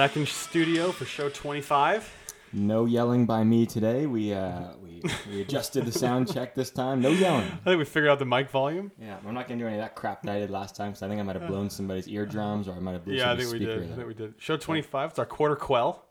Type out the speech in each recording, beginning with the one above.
Back in studio for show 25. No yelling by me today. We uh, we, we adjusted the sound check this time. No yelling. I think we figured out the mic volume. Yeah, I'm not gonna do any of that crap that I did last time because I think I might have blown somebody's eardrums or I might have blown Yeah, I think we speaker. did. I think we did. Show 25. It's our quarter quell.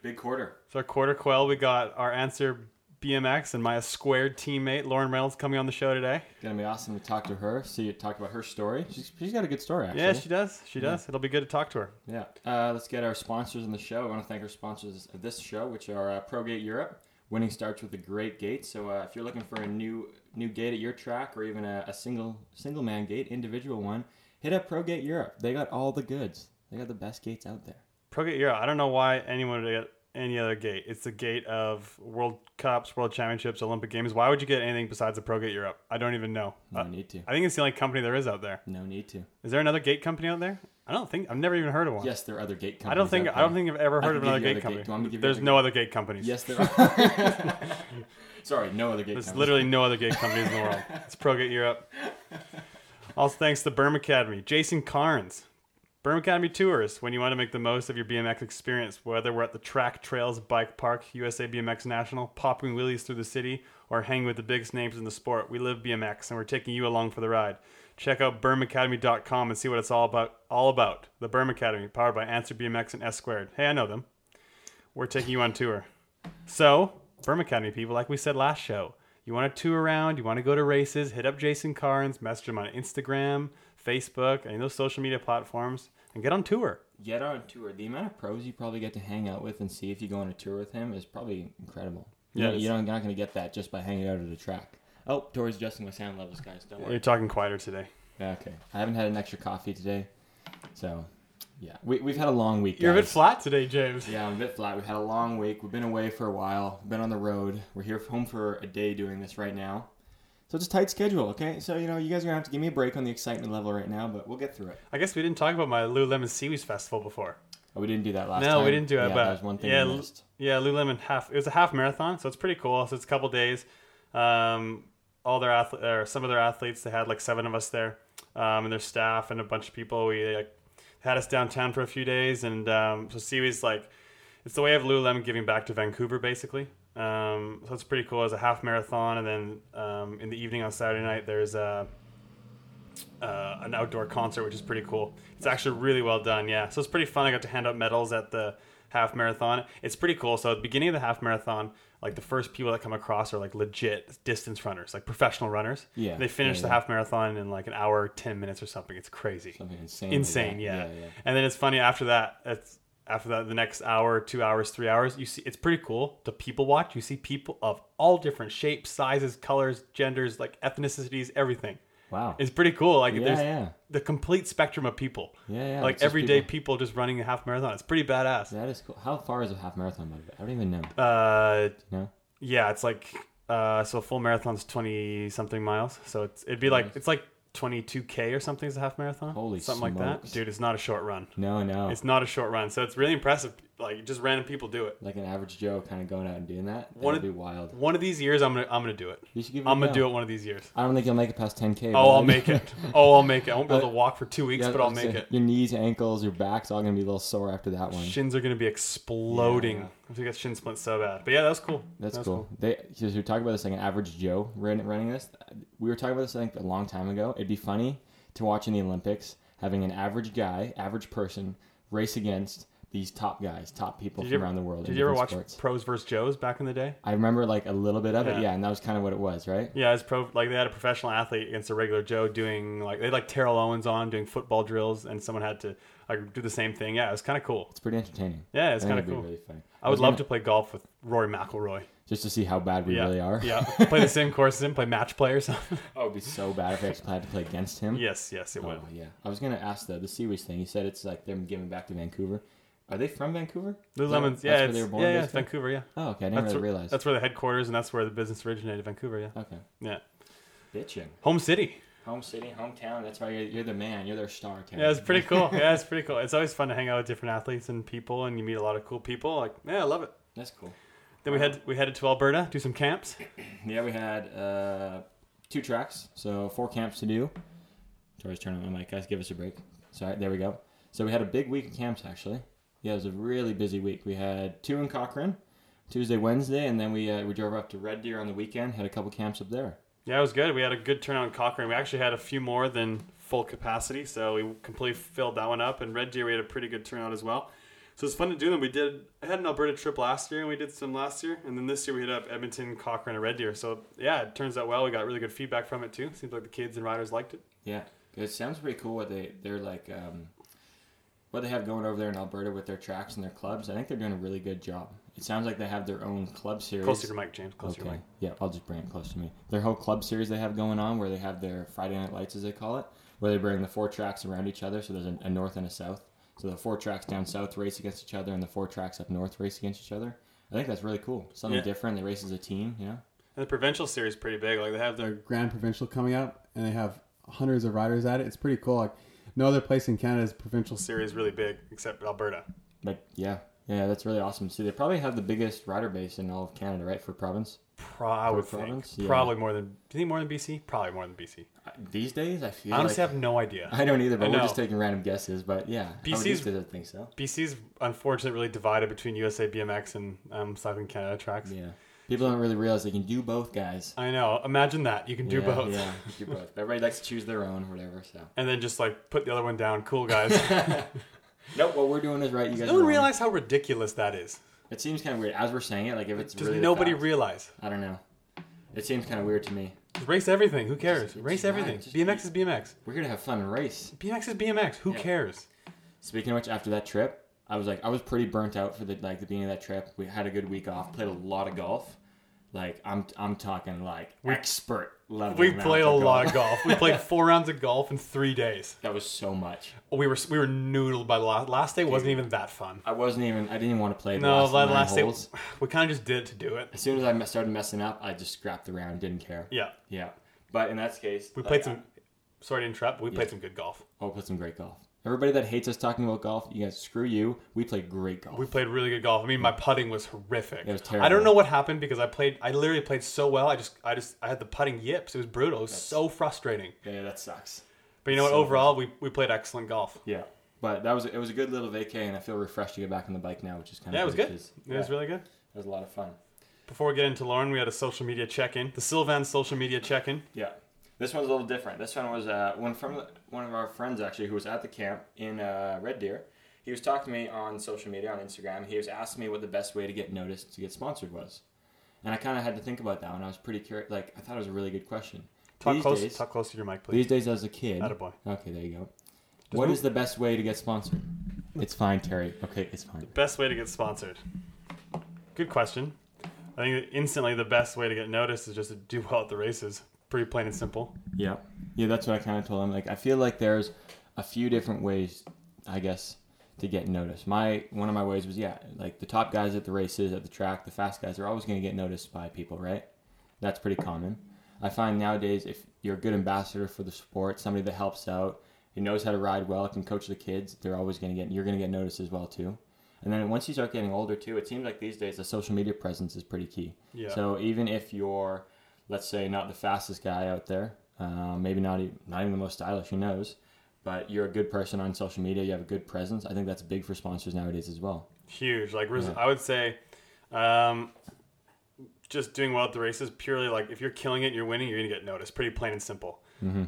Big quarter. It's our quarter quell. We got our answer BMX and my squared teammate Lauren Reynolds coming on the show today. It's Gonna be awesome to talk to her. See, talk about her story. She's, she's got a good story actually. Yeah, she does. She does. It'll be good to talk to her. Yeah. Uh, let's get our sponsors in the show. I want to thank our sponsors of this show, which are uh, ProGate Europe. Winning starts with a great gate. So uh, if you're looking for a new new gate at your track, or even a, a single single man gate, individual one, hit up ProGate Europe. They got all the goods. They got the best gates out there. ProGate Europe. I don't know why anyone would get any other gate. It's the gate of World Cups, World Championships, Olympic Games. Why would you get anything besides the ProGate Europe? I don't even know. No Uh, need to. I think it's the only company there is out there. No need to. Is there another gate company out there? I don't think. I've never even heard of one. Yes, there are other gate companies. I don't think. I don't think I've ever heard of another gate company. gate- do you want me to give There's other no other gate companies. Yes, there are. Sorry, no other gate companies. There's companies. literally no other gate companies in the world. It's ProGate Europe. Also, thanks to Berm Academy. Jason Carnes. Berm Academy Tours, when you want to make the most of your BMX experience, whether we're at the track, trails, bike park, USA BMX National, popping wheelies through the city, or hanging with the biggest names in the sport. We live BMX, and we're taking you along for the ride. Check out bermacademy.com and see what it's all about. All about the Berm Academy, powered by Answer BMX and S Squared. Hey, I know them. We're taking you on tour. So, Berm Academy people, like we said last show, you want to tour around, you want to go to races, hit up Jason Carnes, message him on Instagram, Facebook, any of those social media platforms, and get on tour. Get on tour. The amount of pros you probably get to hang out with and see if you go on a tour with him is probably incredible. Yeah, know, it is. you you're not going to get that just by hanging out at a track. Oh, Tori's adjusting my sound levels, guys. Don't worry. You're talking quieter today. Yeah, okay. I haven't had an extra coffee today, so yeah, we, we've had a long week. You're a bit flat today, James. Yeah, I'm a bit flat. We've had a long week. We've been away for a while. Been on the road. We're here home for a day doing this right now. So it's a tight schedule, okay? So, you know, you guys are going to have to give me a break on the excitement level right now, but we'll get through it. I guess we didn't talk about my Lululemon SeaWheeze Festival before. Oh, we didn't do that last no, time. we didn't do it, yeah, but that was one thing yeah, yeah, Lululemon half. It was a half marathon, so it's pretty cool. So it's a couple days. Um, all their athlete, or some of their athletes, they had like seven of us there, um, and their staff and a bunch of people. We like had us downtown for a few days, and um, so SeaWheeze's like it's the way of Lululemon giving back to Vancouver, basically. Um, so it's pretty cool. It's a half marathon, and then um, in the evening on Saturday night, there's a uh, an outdoor concert, which is pretty cool. It's actually really well done, yeah. So it's pretty fun. I got to hand out medals at the half marathon. It's pretty cool. So at the beginning of the half marathon, like the first people that come across are like legit distance runners, like professional runners. Yeah, They finish yeah, the yeah. half marathon in like an hour, ten minutes or something. It's crazy Something insane. like insane that. yeah. yeah. and then it's funny after that it's after that the next hour two hours three hours you see it's pretty cool to people watch you see people of all different shapes sizes colors genders like ethnicities everything Wow. it's pretty cool like Yeah, there's yeah. the complete spectrum of people Yeah, yeah. like it's everyday people- people. just running a half marathon it's pretty badass That is cool. How far is a half marathon, by the way? I don't even know. uh No? yeah it's like uh so a full marathon's 20 something miles so it's it'd be like it's like 22k or something is a half marathon Holy something like that dude it's not a short run No, no. It's not a short run, so it's really impressive. Like just random people do it. like an average Joe kind of going out and doing that. That One would of- be wild. One of these years, I'm gonna I'm gonna do it. You should give it I'm gonna go. do it one of these years. I don't think you'll make it past 10K. Oh, I'll I- make it. Oh, I'll make it. I won't be able to walk for two weeks, Yeah, but I'll make gonna it. Your knees, ankles, your back's all going to be a little sore after that one. Shins are gonna be exploding. Yeah. If you get shin splints so bad, but yeah, that was cool. That's That was cool. They because were talking about this like an average Joe run- running this. We were talking about this I think a long time ago. It'd be funny to watch in the Olympics having an average guy, average person race against these top guys, top people Did from ever- around the world. Did you ever watch sports. pros versus Joes back in the day? I remember like a little bit of it, Yeah. yeah, and that was kind of what it was, right? Yeah, as pro, like they had a professional athlete against a regular Joe doing like they had like Terrell Owens on doing football drills, and someone had to like do the same thing. Yeah, it was kind of cool. It's pretty entertaining. Yeah, it's kind of cool. Really funny. I would love gonna- to play golf with Rory McIlroy. just to see how bad we yeah, really are. yeah, play the same courses him, play match play or something. Oh, it'd be so bad if I actually had to play against him. yes, yes, it oh, would. Oh yeah. I was gonna ask the the SeaWheeze thing. You said it's like them giving back to Vancouver. Are they from Vancouver? That- Lululemon's, that's yeah, where they were born, yeah, yeah. Vancouver, yeah. Oh, okay. I didn't That's really where, realize. that's where the headquarters and that's where the business originated, Vancouver, yeah. Okay. Yeah. Bitching. Home city. Home city, hometown. That's why you're, you're the man. You're their star. Kevin. Yeah, it's pretty cool. Yeah, it's pretty cool. It's always fun to hang out with different athletes and people and you meet a lot of cool people. Like, yeah, I love it. That's cool. Then we head we headed to Alberta, do some camps. Yeah, we had uh, two tracks, so four camps to do. Tori's turning on my mic, guys. Give us a break. Sorry, there we go. So we had a big week of camps actually. Yeah, it was a really busy week. We had two in Cochrane, Tuesday, Wednesday, and then we uh, we drove up to Red Deer on the weekend. Had a couple camps up there. Yeah, it was good. We had a good turnout in Cochrane. We actually had a few more than full capacity, so we completely filled that one up. And Red Deer, we had a pretty good turnout as well. So it's fun to do them. We did. I had an Alberta trip last year, and we did some last year, and then this year we hit up Edmonton, Cochrane, and Red Deer. So yeah, it turns out well. We got really good feedback from it too. Seems like the kids and riders liked it. Yeah, it sounds pretty cool. What they they're like, um, what they have going over there in Alberta with their tracks and their clubs. I think they're doing a really good job. It sounds like they have their own club series. Close to your mic, James. Close to okay. your mic. Yeah, I'll just bring it close to me. Their whole club series they have going on, where they have their Friday Night Lights, as they call it, where they bring the four tracks around each other. So there's a, a north and a south. So the four tracks down south race against each other, and the four tracks up north race against each other. I think that's really cool. Something Yeah. different. They race as a team. You know. And the provincial series is pretty big. Like they have their their Grand Provincial coming up, and they have hundreds of riders at it. It's pretty cool. Like no other place in Canada's provincial. series really big except Alberta. But yeah, yeah, that's really awesome. See, they probably have the biggest rider base in all of Canada, right, for province. Pro- I would think province? Yeah. probably more than. Do you think more than BC? Probably more than BC. Uh, These days, I feel honestly like have no idea. I don't either, but we're just taking random guesses. But yeah, I would BC's these days, I think so. BC's unfortunately really divided between USA BMX and um, Cycling Canada tracks. Yeah, people don't really realize they can do both, guys. I know. Imagine that. You can do yeah, both. Yeah, do both. Everybody likes to choose their own, whatever. So And then just like put the other one down. Cool guys. nope, what we're doing is right. You guys. Does are no one realize how ridiculous that is? It seems kind of weird as we're saying it. Like if it's Does really nobody fact. realize? I don't know. It seems kind of weird to me. Just race everything. Who cares? Just- race everything. just BMX is BMX. We're to have fun and race. BMX is BMX. Who Yeah. cares? Speaking of which, after that trip, I was like, I was pretty burnt out for the like the beginning of that trip. We had a good week off, played a lot of golf. Like I'm I'm talking like expert level. We played a lot of golf. We played four rounds of golf in three days. That was so much. We were we were noodled by the last last day. wasn't even that fun. I wasn't even. I didn't even want to play. The No, last, last day we kind of just did it to do it. As soon as I started messing up, I just scrapped the round. Didn't care. Yeah, Yeah. But in that case, we like, played some. Sorry to interrupt. But we Yeah. played some good golf. I- Oh, played some great golf. Everybody that hates us talking about golf, you guys, screw you. We played great golf. We played really good golf. I mean, my putting was horrific. It was terrible. I don't know what happened because I played. I literally played so well. I just, I just, I had the putting yips. It was brutal. It was so frustrating. yeah, that sucks. But you know what? So Overall, we, we played excellent golf. Yeah. But that was it was a good little vacay, and I feel refreshed to get back on the bike now, which is kind of Yeah, it was good. It Yeah, was really good. it was a lot of fun. Before we get into Lauren, we had a social media check-in. The Sylvan social media check-in. Yeah. This one's a little different. This one was uh, one from one of our friends actually who was at the camp in uh, Red Deer. He was talking to me on social media on Instagram. He was asking me what the best way to get noticed to get sponsored was, and I kind of had to think about that one. I was pretty curious. Like I thought it was a really good question. Talk these close. days, Talk close to your mic, please. these days as a kid. Attaboy. Okay, there you go. Just What move- is the best way to get sponsored? It's fine, Terry. Okay, it's fine. The best way to get sponsored. Good question. I think instantly the best way to get noticed is just to do well at the races. Pretty plain and simple. Yeah, yeah, that's what I kind of told him. Like, I feel like there's a few different ways, I guess, to get noticed. My one of my ways was yeah, like the top guys at the races, at the track, the fast guys are always going to get noticed by people, right? That's pretty common. I find nowadays if you're a good ambassador for the sport, somebody that helps out, who knows how to ride well, can coach the kids, they're always going to get you're going to get noticed as well too. And then once you start getting older too, it seems like these days the social media presence is pretty key. Yeah. So even if you're, let's say, not the fastest guy out there, uh, maybe not even, not even the most stylish, who knows, but you're a good person on social media, you have a good presence. I think that's big for sponsors nowadays as well. Huge. Like res- Yeah. I would say, um, just doing well at the races. Purely like if you're killing it, you're winning. You're gonna get noticed. Pretty plain and simple.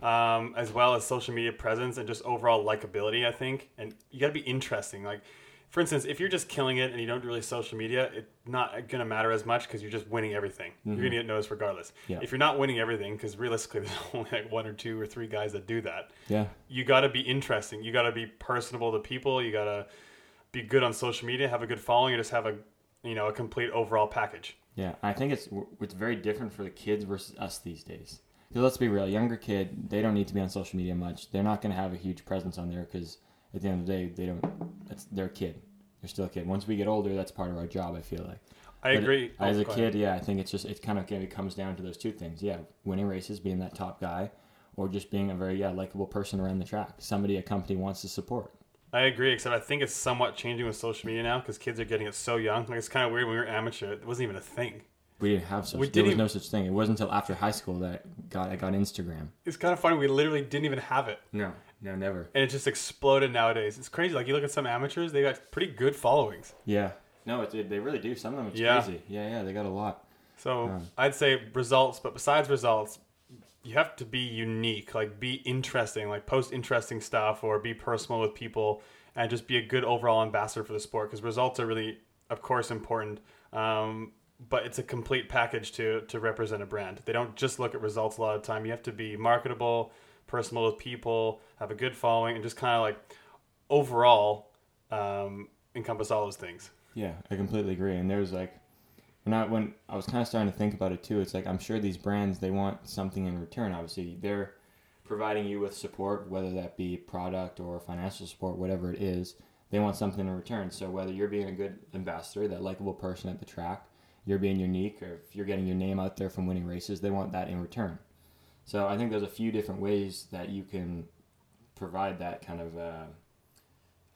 Um, as well as social media presence and just overall likability. I think, and you got to be interesting. Like, for instance, if you're just killing it and you don't do really social media, it's not gonna matter as much because you're just winning everything. You're gonna mm-hmm. get noticed regardless. Yeah. If you're not winning everything, because realistically, there's only like one or two or three guys that do that Yeah. you got to be interesting. You got to be personable to people. You got to be good on social media, have a good following, and just have a you know a complete overall package. Yeah, I think it's it's very different for the kids versus us these days. Because let's be real, younger kid, they don't need to be on social media much. They're not going to have a huge presence on there because at the end of the day, they don't. That's they're a kid. They're still a kid. Once we get older, that's part of our job. I feel like. I But agree. As Oh, a ahead. kid, yeah, I think it's just it kind of it comes down to those two things. Yeah, winning races, being that top guy, or just being a very yeah likable person around the track. Somebody a company wants to support. I agree. Except I think it's somewhat changing with social media now because kids are getting it so young. Like it's kind of weird when we were amateur. It wasn't even a thing. We didn't have such. We there was no such thing. It wasn't until after high school that got I got Instagram. It's kind of funny. We literally didn't even have it. No. No, never. and it just exploded nowadays. It's crazy. Like you look at some amateurs, they got pretty good followings. Yeah. No, it, it, they really do. Some of them it's Yeah. crazy. Yeah, yeah, they got a lot. So Yeah. I'd say results, but besides results, you have to be unique, like be interesting, like post interesting stuff or be personal with people and just be a good overall ambassador for the sport because results are really, of course, important. Um, but it's a complete package to to represent a brand. They don't just look at results a lot of time. You have to be marketable, personal with people, have a good following, and just kind of like overall um, encompass all those things. Yeah, I completely agree. And there's like, when I when I was kind of starting to think about it too, it's like I'm sure these brands they want something in return. Obviously, they're providing you with support, whether that be product or financial support, whatever it is. They want something in return. So whether you're being a good ambassador, that likable person at the track, you're being unique, or if you're getting your name out there from winning races, they want that in return. So I think there's a few different ways that you can provide that kind of. Uh,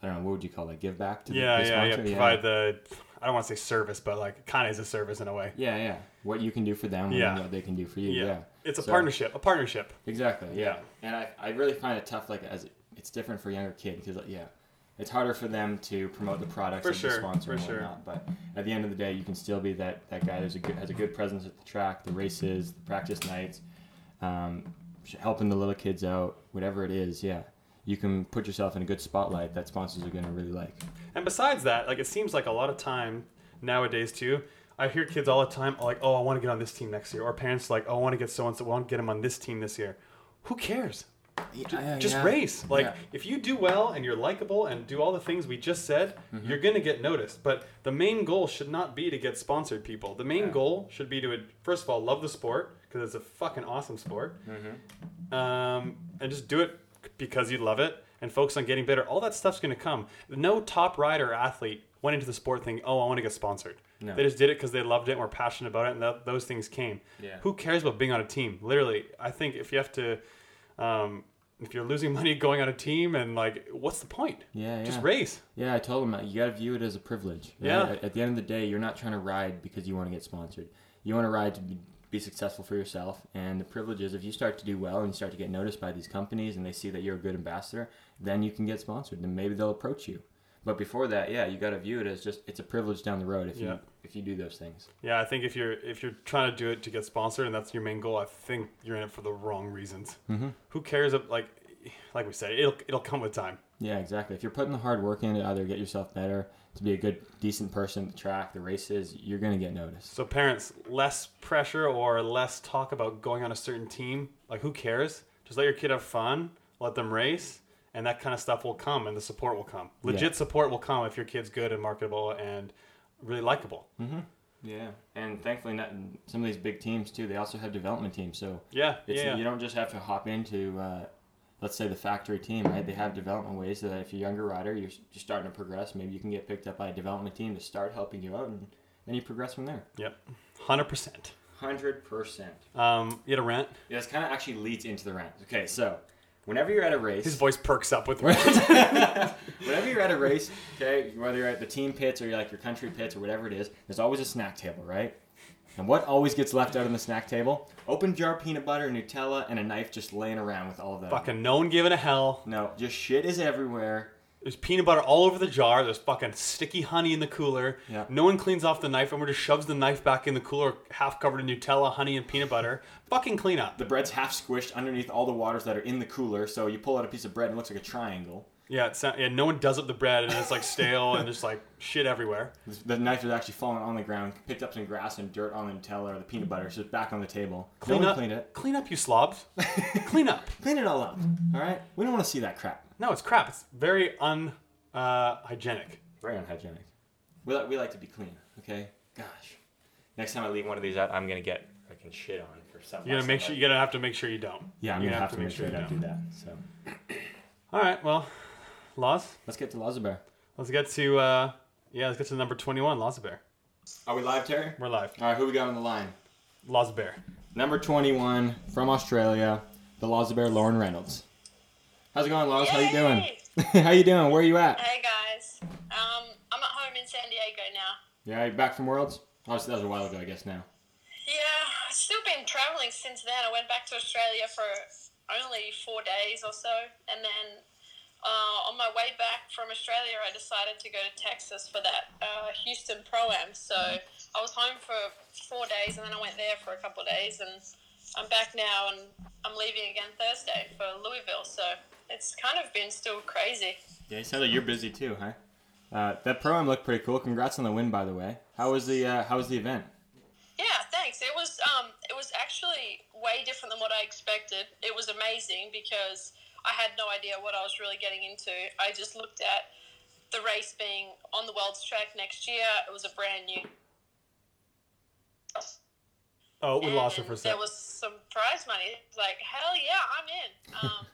I don't know what would you call that? Give back to the, Yeah, the yeah, yeah. sponsor? Provide the I don't want to say service, but like kind of is a service in a way. Yeah, yeah. What you can do for them Yeah. and what they can do for you. Yeah. Yeah. It's a So- partnership. A partnership. Exactly. Yeah. Yeah. And I, I really find it tough. Like as it's different for younger kid because yeah, it's harder for them to promote the products For of sure, the sponsor for and sure. whatnot. But at the end of the day, you can still be that that guy who's a good, has a good presence at the track, the races, the practice nights, um, helping the little kids out, whatever it is. Yeah. You can put yourself in a good spotlight that sponsors are going to really like. And besides that, like it seems like a lot of time nowadays too. I hear kids all the time like, "Oh, I want to get on this team next year," or parents like, "Oh, I want to get so and so. I want to get him on this team this year." Who cares? just race. Like Yeah. if you do well and you're likable and do all the things we just said, you're gonna get noticed. But the main goal should not be to get sponsored people. The main Yeah. goal should be to first of all love the sport because it's a fucking awesome sport, um, and just do it because you love it and focus on getting better. All that stuff's gonna come. No top rider or athlete went into the sport thinking, "Oh, I want to get sponsored." No. They just did it because they loved it and were passionate about it, and that, those things came. Yeah. Who cares about being on a team? Literally, I think if you have to, um, if you're losing money going on a team, and like, what's the point? Yeah, yeah. Just race. Yeah, I told him that you got to view it as a privilege. right? Yeah. At, at the end of the day, you're not trying to ride because you want to get sponsored. You want to ride to be, successful for yourself. And the privilege is if you start to do well and you start to get noticed by these companies and they see that you're a good ambassador, then you can get sponsored. and maybe they'll approach you. But before that, yeah, you got to view it as just it's a privilege down the road if Yeah. you if you do those things. Yeah, I think if you're if you're trying to do it to get sponsored and that's your main goal, I think you're in it for the wrong reasons. Mm-hmm. Who cares? If, like, like we said, it'll it'll come with time. Yeah, exactly. If you're putting the hard work in to either get yourself better, to be a good, decent person at the track, the races, you're gonna get noticed. So parents, less pressure or less talk about going on a certain team. Like, who cares? Just let your kid have fun, let them race, and that kind of stuff will come, and the support will come. Legit Yeah. support will come if your kid's good and marketable and really likable. Yeah, and thankfully, not, some of these big teams too. They also have development teams, so Yeah, it's, yeah. you don't just have to hop into, uh, let's say, the factory team, right? They have development ways so that if you're a younger rider, you're just starting to progress. Maybe you can get picked up by a development team to start helping you out, and then you progress from there. Yep, hundred percent. Hundred percent. Um, you had a rant. Yeah, this kind of actually leads into the rant. Okay, so whenever you're at a race, His voice perks up with. Rent. Whenever you're at a race, okay, whether you're at the team pits or you're like your country pits or whatever it is, there's always a snack table, right? And what always gets left out on the snack table? Open jar peanut butter, Nutella, and a knife just laying around with all of that. fucking no one giving a hell. No, just shit is everywhere. There's peanut butter all over the jar. There's fucking sticky honey in the cooler. Yeah. No one cleans off the knife. Everyone just shoves the knife back in the cooler, half covered in Nutella, honey, and peanut butter. Fucking clean up. The bread's half squished underneath all the waters that are in the cooler, so you pull out a piece of bread and it looks like a triangle. Yeah, it's yeah. No one does up the bread, and it's like stale and just like shit everywhere. The knife is actually falling on the ground, picked up some grass and dirt on the Nutella or the peanut butter, it's just back on the table. Clean no up. cleaned it. Clean up, you slobs. clean up. Clean it all up, all right? We don't want to see that crap. No, it's crap. It's very un uh, hygienic. Very unhygienic. We like, we like to be clean, okay? Gosh. Next time I leave one of these out, I'm gonna get fucking shit on for something. You're gonna make sure. You're gonna have to make sure you don't. Yeah, I'm you gonna have, to make sure I don't do that. So All right. Well, Laz. let's get to Lazabear. Let's get to uh, yeah. Let's get to number twenty-one. Lazabear. Are we live, Terry? We're live. All right, who we got on the line? Lazabear. Number 21 from Australia, the Lazabear, Lauren Reynolds. How's it going, Laz? How you doing? How you doing? Where are you at? Hey guys, um, I'm at home in San Diego now. Yeah, you back from Worlds? Obviously, that was a while ago, I guess now. Yeah, I've still been traveling since then. I went back to Australia for only four days or so, and then uh, on my way back from Australia, I decided to go to Texas for that uh, Houston Pro Am. So I was home for four days, and then I went there for a couple of days, and I'm back now, and I'm leaving again Thursday for Louisville. So it's kind of been still crazy. Yeah, you sound like you're busy too, huh? Uh, that pro am looked pretty cool. Congrats on the win, by the way. How was the uh, How was the event? Yeah, thanks. It was um, it was actually way different than what I expected. It was amazing because I had no idea what I was really getting into. I just looked at the race being on the world's track next year. It was a brand new. Oh, we lost her and for a second. There was some prize money. Like hell yeah, I'm in. Um,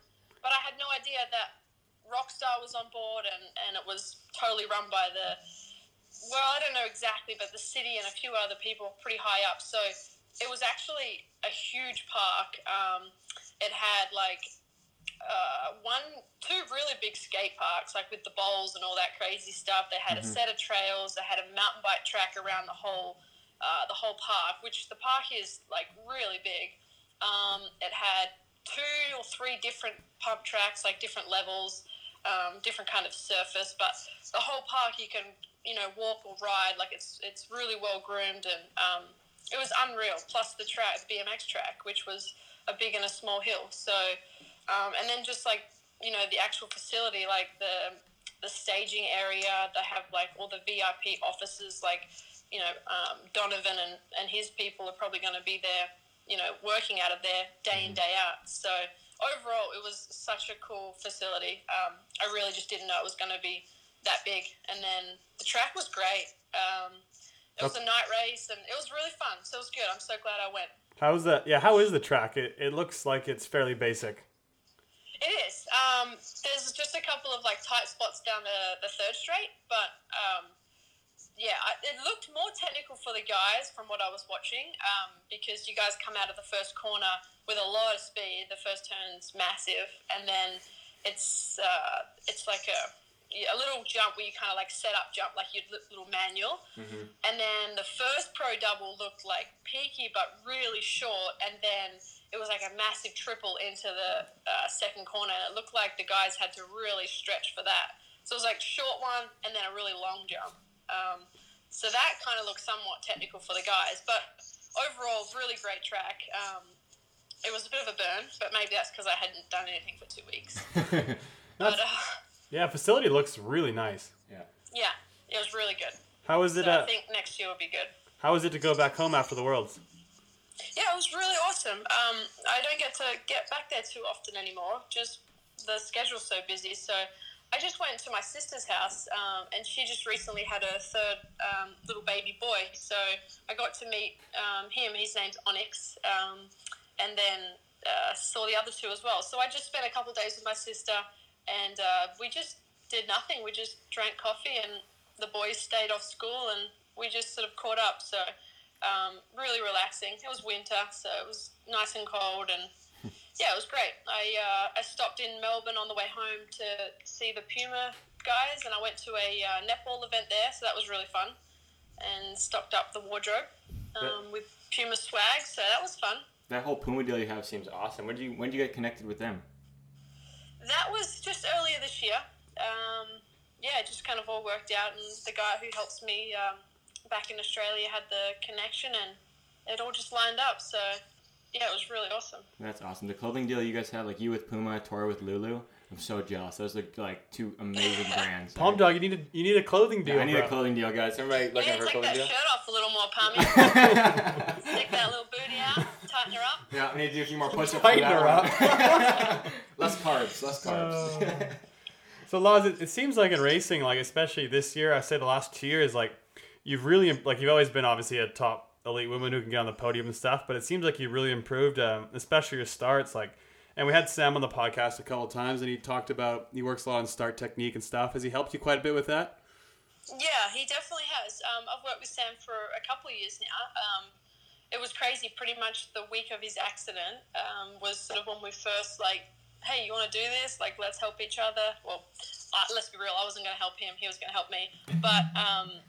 but I had no idea that Rockstar was on board, and and it was totally run by the. Well, I don't know exactly, but the city and a few other people pretty high up. So it was actually a huge park. Um, it had like uh, one, two really big skate parks, like with the bowls and all that crazy stuff. They had a set of trails. They had a mountain bike track around the whole, uh, the whole park, which the park is like really big. Um, it had two or three different pump tracks, like different levels, um, different kind of surface. But the whole park, you can you know walk or ride. Like it's it's really well groomed and um, it was unreal. Plus the track, the BMX track, which was a big and a small hill. So um, and then just like you know the actual facility, like the the staging area. They have like all the VIP offices, like you know um, Donovan and and his people are probably going to be there, you know, working out of there day in day out. So overall, it was such a cool facility. Um, I really just didn't know it was going to be that big, and then the track was great. Um, it was a night race, and it was really fun. So it was good. I'm so glad I went. How's that? Yeah, how is the track? It, it looks like it's fairly basic. It is. Um, there's just a couple of like tight spots down the, the third straight, but um, yeah, I, it looked more technical for the guys from what I was watching um, because you guys come out of the first corner with a lot of speed. The first turn's massive, and then it's uh, it's like a a little jump where you kind of like set up jump like your little manual, and then the first pro double looked like peaky but really short, and then it was like a massive triple into the uh, second corner, and it looked like the guys had to really stretch for that. So it was like short one and then a really long jump. Um, so that kind of looked somewhat technical for the guys, but overall, really great track. Um, it was a bit of a burn, but maybe that's because I hadn't done anything for two weeks. but uh, Yeah, facility looks really nice. yeah. yeah, it was really good. How is So it? I Uh, think next year will be good. how is it to go back home after the Worlds? Yeah, it was really awesome. Um, I don't get to get back there too often anymore. Just the schedule's so busy. So I just went to my sister's house, um, and she just recently had a third um, little baby boy. So I got to meet um, him. His name's Onyx, um, and then uh, saw the other two as well. So I just spent a couple days with my sister, and uh, we just did nothing. We just drank coffee, and the boys stayed off school, and we just sort of caught up. So um, really relaxing. It was winter, so it was nice and cold, and yeah, it was great. I uh, I stopped in Melbourne on the way home to see the Puma guys, and I went to a uh, netball event there, so that was really fun, and stocked up the wardrobe um, with Puma swag, so that was fun. That whole Puma deal you have seems awesome. When did you When did you get connected with them? That was just earlier this year. Um, yeah, it just kind of all worked out, and the guy who helps me um, back in Australia had the connection, and it all just lined up. So yeah, it was really awesome. That's awesome. The clothing deal you guys have, like you with Puma, Tori with Lulu. I'm so jealous. Those are like two amazing brands. Palm Dog, you need a you need a clothing deal. Yeah, I need a clothing deal, guys. Everybody You looking need for to a take clothing that deal? shirt off a little more, Palmy. Stick that little booty out, tighten her up. Yeah, I need to do a few more push-ups. Tighten her that one. less carbs. Less carbs. Uh, So Laz, it, it seems like in racing, like especially this year, I say the last two years, like you've really like you've always been obviously a top elite woman who can get on the podium and stuff, but it seems like you really improved, um, especially your starts. Like, and we had Sam on the podcast a couple times, and he talked about he works a lot on start technique and stuff. Has he helped you quite a bit with that? Yeah, he definitely has. Um, I've worked with Sam for a couple of years now. Um, it was crazy. Pretty much the week of his accident um, was sort of when we first like, hey, you want to do this? Like, let's help each other. Well, uh, let's be real. I wasn't going to help him. He was going to help me. But um,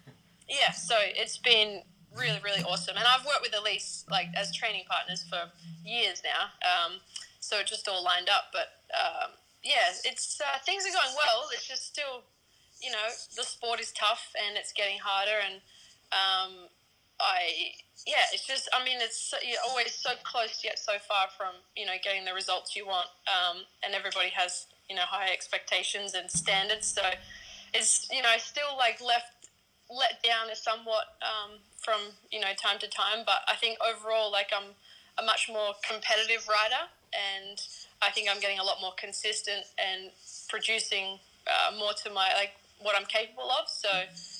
yeah, so it's been really, really awesome. And I've worked with Alise like as training partners for years now. Um, so it just all lined up. But um, yeah, it's uh, things are going well. It's just still, you know, the sport is tough and it's getting harder. And um, I, yeah, it's just, I mean, it's you're always so close yet so far from, you know, getting the results you want. Um, and everybody has, you know, high expectations and standards. So it's, you know, still like left let down is somewhat um, from you know time to time, but I think overall, like I'm a much more competitive rider, and I think I'm getting a lot more consistent and producing uh, more to my like what I'm capable of. So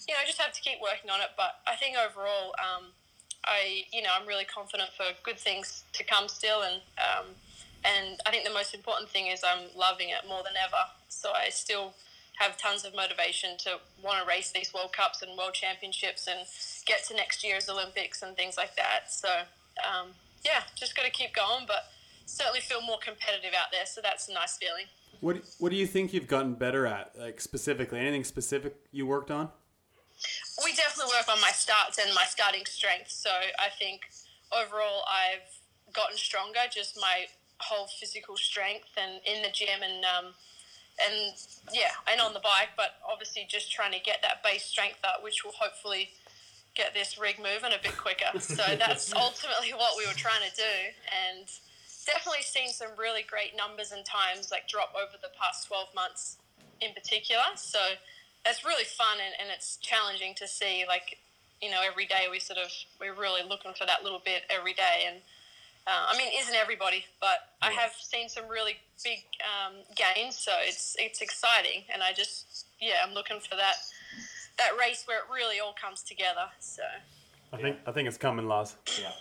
you know, I just have to keep working on it. But I think overall, um, I you know I'm really confident for good things to come still, and um, and I think the most important thing is I'm loving it more than ever. So I still have tons of motivation to want to race these World Cups and World Championships and get to next year's Olympics and things like that. So, um, yeah, just got to keep going, but certainly feel more competitive out there. So that's a nice feeling. What What do you think you've gotten better at, like specifically? Anything specific you worked on? We definitely work on my starts and my starting strength. So I think overall I've gotten stronger, just my whole physical strength and in the gym and um, and yeah, and on the bike, but obviously just trying to get that base strength up, which will hopefully get this rig moving a bit quicker. So that's ultimately what we were trying to do, and definitely seen some really great numbers and times like drop over the past 12 months in particular. So that's really fun and, and it's challenging to see like you know every day we sort of we're really looking for that little bit every day and uh, I mean, isn't everybody? But I have seen some really big um, gains, so it's it's exciting, and I just yeah, I'm looking for that that race where it really all comes together. So I think I think it's coming, Laz. Yeah.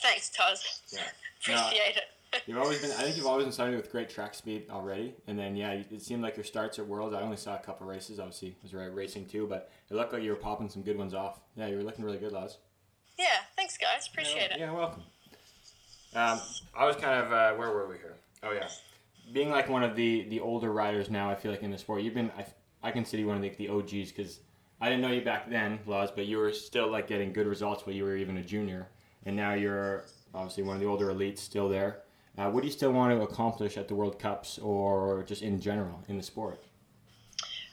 thanks, Tuz. Yeah. Appreciate it. You've always been. I think you've always been starting with great track speed already, and then yeah, it seemed like your starts at Worlds. I only saw a couple races. Obviously, was right racing too, but it looked like you were popping some good ones off. Yeah, you were looking really good, Laz. Yeah, thanks, guys. Appreciate yeah, it. Yeah, welcome. Um, I was kind of uh, where were we here? Oh yeah, being like one of the the older riders now. I feel like in the sport, you've been. I, I consider you one of the, the OGs because I didn't know you back then, Laz, but you were still like getting good results when you were even a junior, and now you're obviously one of the older elites still there. Uh, what do you still want to accomplish at the World Cups or just in general in the sport?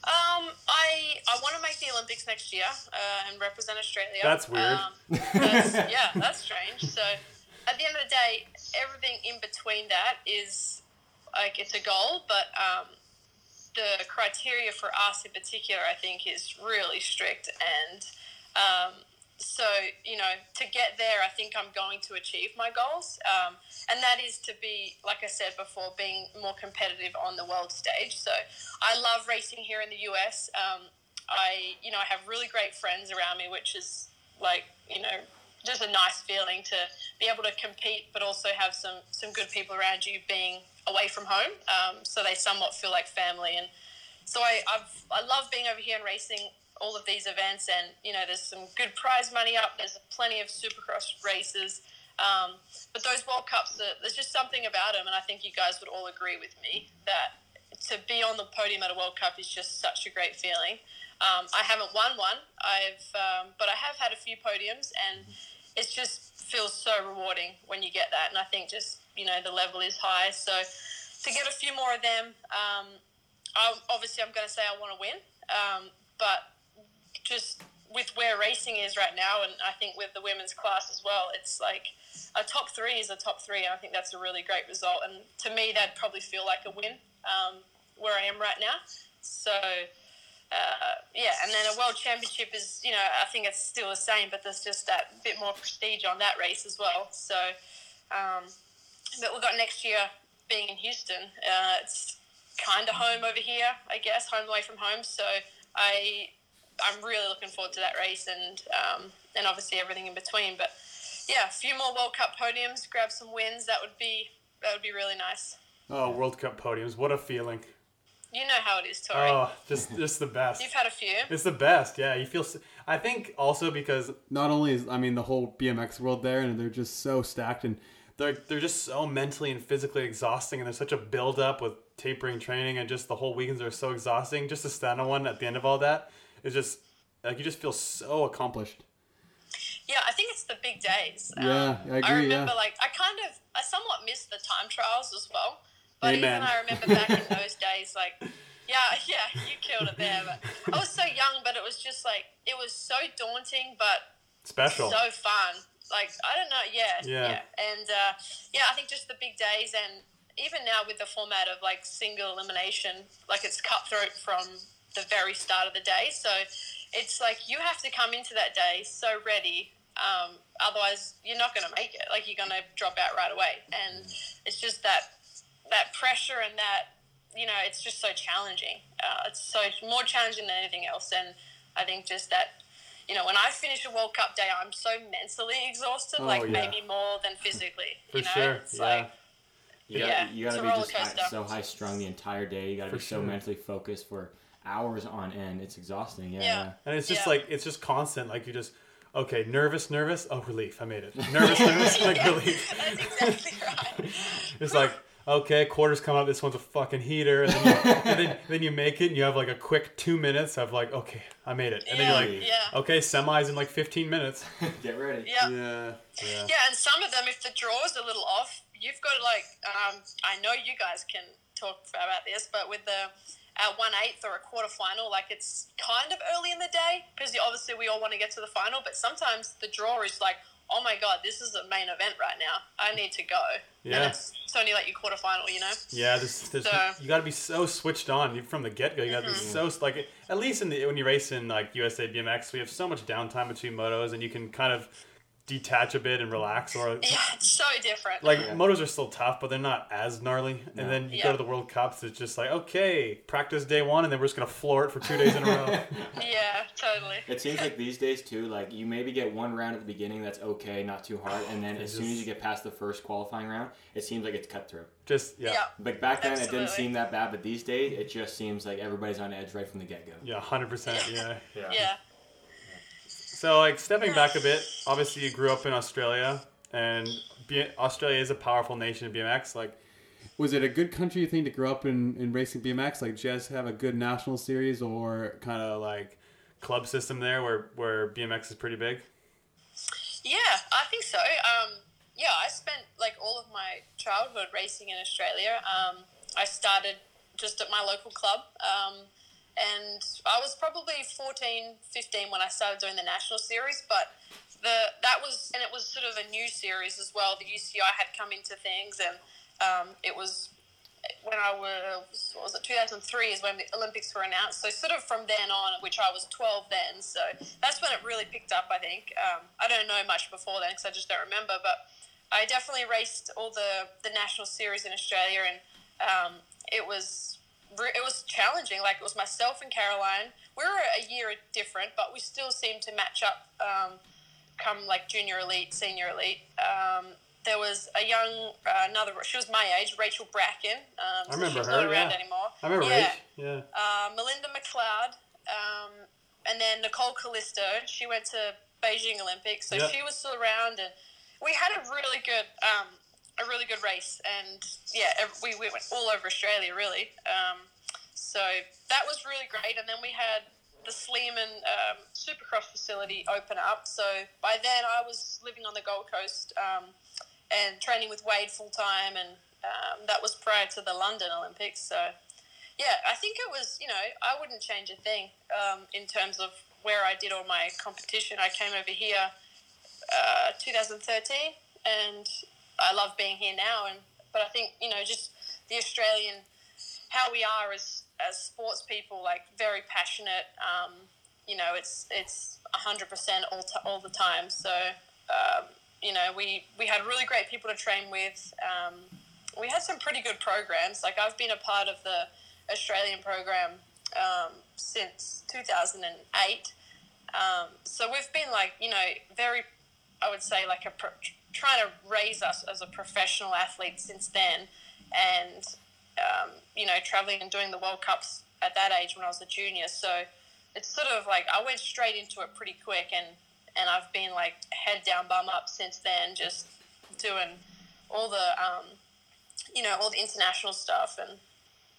Um, I I want to make the Olympics next year uh, and represent Australia. That's weird. Um, that's, yeah, that's strange. So at the end of the day, everything in between that is like it's a goal, but um, the criteria for us in particular, I think, is really strict. And um, so, you know, to get there, I think I'm going to achieve my goals. Um, and that is to be, like I said before, being more competitive on the world stage. So I love racing here in the US. Um, I, you know, I have really great friends around me, which is like, you know, just a nice feeling to be able to compete, but also have some some good people around you being away from home, um, so they somewhat feel like family. And so I I've, I love being over here and racing all of these events, and you know there's some good prize money up. There's plenty of Supercross races. Um, but those World Cups, there's just something about them, and I think you guys would all agree with me that to be on the podium at a World Cup is just such a great feeling. Um, I haven't won one, I've, um, but I have had a few podiums, and it just feels so rewarding when you get that. And I think just you know the level is high, so to get a few more of them, um, I, obviously I'm going to say I want to win, um, but just with where racing is right now, and I think with the women's class as well, it's like a top three is a top three, and I think that's a really great result. And to me, that'd probably feel like a win um, where I am right now. So uh, yeah, and then a world championship is, you know, I think it's still the same, but there's just that bit more prestige on that race as well. So, um, but we've got next year being in Houston. Uh, it's kind of home over here, I guess, home away from home. So I, I'm really looking forward to that race and um, and obviously everything in between. But yeah, a few more World Cup podiums, grab some wins. That would be that would be really nice. Oh, World Cup podiums! What a feeling! You know how it is, Tori. Oh, just just the best. You've had a few. It's the best. Yeah, you feel. I think also because Not only is I mean the whole BMX world there, and they're just so stacked, and they're they're just so mentally and physically exhausting, and there's such a build up with tapering training, and just the whole weekends are so exhausting. Just to stand on one at the end of all that is just like you just feel so accomplished. Yeah, I think think it's the big days. Yeah, um, I agree, I remember yeah. like I kind of I somewhat missed the time trials as well. But Amen. even I remember back in those days, like yeah, yeah, you killed it there. But I was so young, but it was just like it was so daunting, but Special. so fun. Like I don't know, yeah, Yeah. yeah, and uh, yeah, I think just the big days, and even now with the format of like single elimination, like it's cutthroat from the very start of the day. So it's like you have to come into that day so ready. Um, otherwise, you're not going to make it. Like you're going to drop out right away, and it's just that that pressure and that you know it's just so challenging. Uh, it's so more challenging than anything else, and I think just that you know when I finish a World Cup day, I'm so mentally exhausted, Oh, like yeah. maybe more than physically. For you know, sure, it's yeah. like You gotta, Yeah, you gotta be just high, so high strung the entire day. You gotta For be so sure. mentally focused for hours on end. It's exhausting. Yeah. Yeah. And it's just Yeah. like it's just constant. Like you just okay, nervous, nervous. Oh, relief. I made it. Nervous, nervous. Like relief. that's exactly right. It's like okay, quarters come up. This one's a fucking heater, and then you, and then, then you make it. and You have like a quick two minutes of like okay, I made it, and then you're like yeah. okay, semis in like 15 minutes. Get ready. Yeah. Yeah. Yeah. Yeah, and some of them, if the draw is a little off, you've got like. Um, I know you guys can talk about this, but with the uh, one eighth or a quarter final, like it's kind of early in the day because obviously we all want to get to the final, but sometimes the draw is like, oh my god, this is the main event right now. I need to go. Yeah. And it's, it's only like your quarter final, you know. Yeah, there's, there's, So- Mm-hmm. you got to be so switched on from the get go. You got to be so like at least in the when you race in like USA BMX, we have so much downtime between motos, and you can kind of detach a bit and relax. Or Yeah, it's so different. like Yeah. motos are still tough, but they're not as gnarly. No. And then you Yeah. go to the World Cups, it's just like okay, practice day one, and then we're just gonna floor it for two days in a row. yeah, totally. It seems like these days too, like you maybe get one round at the beginning that's okay, not too hard, and then as soon as you get past the first qualifying round, it seems like it's cut through. just yeah, Yeah. yeah, But back then it didn't seem that bad, but these days it just seems like everybody's on edge right from the get go. Yeah, hundred percent, yeah. Yeah. So like stepping back a bit, obviously you grew up in Australia, and B- Australia is a powerful nation in BMX. Like Was it a good country you think to grow up in, in racing BMX? Like, just have a good national series or kind of like club system there where where BMX is pretty big. Yeah, I think so. Um, yeah, I spent like all of my childhood racing in Australia. Um, I started just at my local club. Um, and I was probably 14, 15 when I started doing the national series, but the that was and it was sort of a new series as well. The UCI had come into things, and um, it was when I was was it 2003 is when the Olympics were announced. So sort of from then on, which I was 12 then, so that's when it really picked up. I think um, I don't know much before then because I just don't remember, but I definitely raced all the the national series in Australia, and um, it was it was challenging. Like it was myself and Caroline. We were a year different, but we still seemed to match up. Um, come like junior elite, senior elite. Um, there was a young, uh, another. She was my age, Rachel Bracken. Um, I remember she's her, Not around yeah. anymore. I remember yeah. Rach. Yeah. Uh, Melinda McLeod, um, and then Nicole Callisto. She went to Beijing Olympics, so Yeah. she was still around, and we had a really good, um, a really good race, and yeah, we, we went all over Australia really. Um, so that was really great, and then we had the Sleeman um, Supercross facility open up. So by then I was living on the Gold Coast um, and training with Wade full time, and um, that was prior to the London Olympics. So yeah, I think it was, you know, I wouldn't change a thing um, in terms of where I did all my competition. I came over here uh, 2013, and I love being here now. And but I think you know, just the Australian, how we are as as sports people, like very passionate. Um, you know, it's it's 100 percent all t- all the time. So um, you know, we we had really great people to train with. Um, we had some pretty good programs. Like I've been a part of the Australian program um, since 2008. Um, so we've been like, you know, very, I would say, like a pro- trying to raise us as a professional athlete since then, and um, you know, traveling and doing the World Cups at that age when I was a junior. So it's sort of like I went straight into it pretty quick, and and I've been like head down, bum up since then, just doing all the, um, you know, all the international stuff, and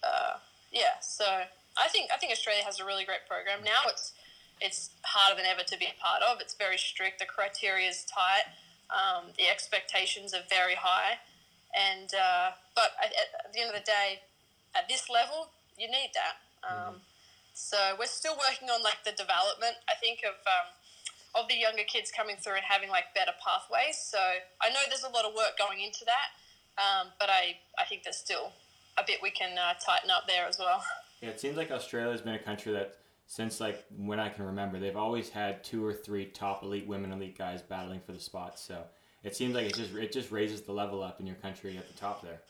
uh, yeah. So I think I think Australia has a really great program now. It's it's harder than ever to be a part of. It's very strict. The criteria is tight. Um, the expectations are very high, and uh, but at, at the end of the day, at this level, you need that. Um, so we're still working on like the development. I think of um, of the younger kids coming through and having like better pathways. So I know there's a lot of work going into that, um, but I I think there's still a bit we can uh, tighten up there as well. Yeah, it seems like Australia's been a country that since like when I can remember, they've always had two or three top elite women elite guys battling for the spots. So it seems like it just it just raises the level up in your country at the top there.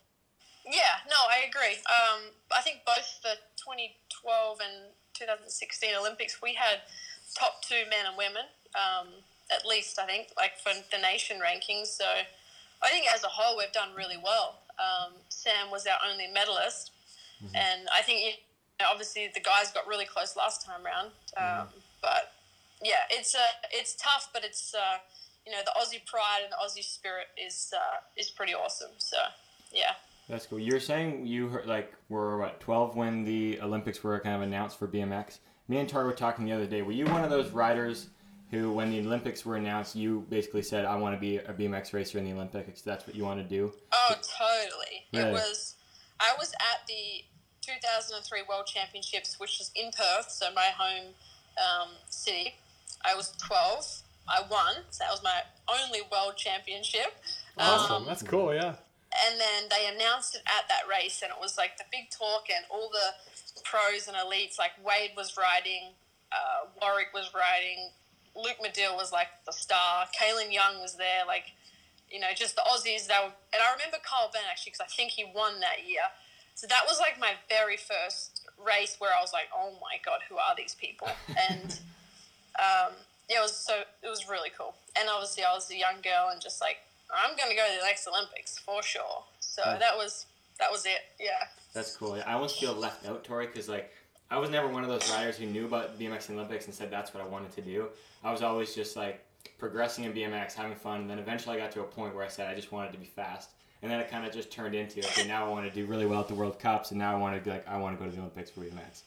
Yeah, no, I agree. Um, I think both the 2012 and 2016 Olympics, we had top two men and women, um, at least, I think, like for the nation rankings. So I think as a whole, we've done really well. Um, Sam was our only medalist. And I think, know, obviously, the guys got really close last time round. Um, But yeah, it's uh, it's tough, but it's, uh, you know, the Aussie pride and the Aussie spirit is, uh, is pretty awesome. So, yeah. That's cool. You're saying you heard, like were what 12 when the Olympics were kind of announced for BMX. Me and Tori were talking the other day. Were you one of those riders who, when the Olympics were announced, you basically said, "I want to be a BMX racer in the Olympics. That's what you want to do." Oh, totally. Yeah. It was. I was at the 2003 World Championships, which was in Perth, so my home um, city. I was 12. I won. So that was my only World Championship. Awesome. Um, That's cool. Yeah. and then they announced it at that race, and it was like the big talk, and all the pros and elites, like Wade was riding, uh, Warwick was riding, Luke Madill was like the star, Kaylin Young was there, like you know, just the Aussies. They were, and I remember Kyle Bennett actually because I think he won that year. So that was like my very first race where I was like, oh my god, who are these people? And um, yeah, it was so it was really cool. And obviously, I was a young girl and just like, I'm gonna go to the next Olympics for sure. So that was that was it. Yeah. That's cool. I almost feel left out, Tori, because like I was never one of those riders who knew about BMX and Olympics and said that's what I wanted to do. I was always just like progressing in BMX, having fun. And then eventually I got to a point where I said I just wanted to be fast, and then it kind of just turned into okay, now I want to do really well at the World Cups, and now I want to be like I want to go to the Olympics for BMX.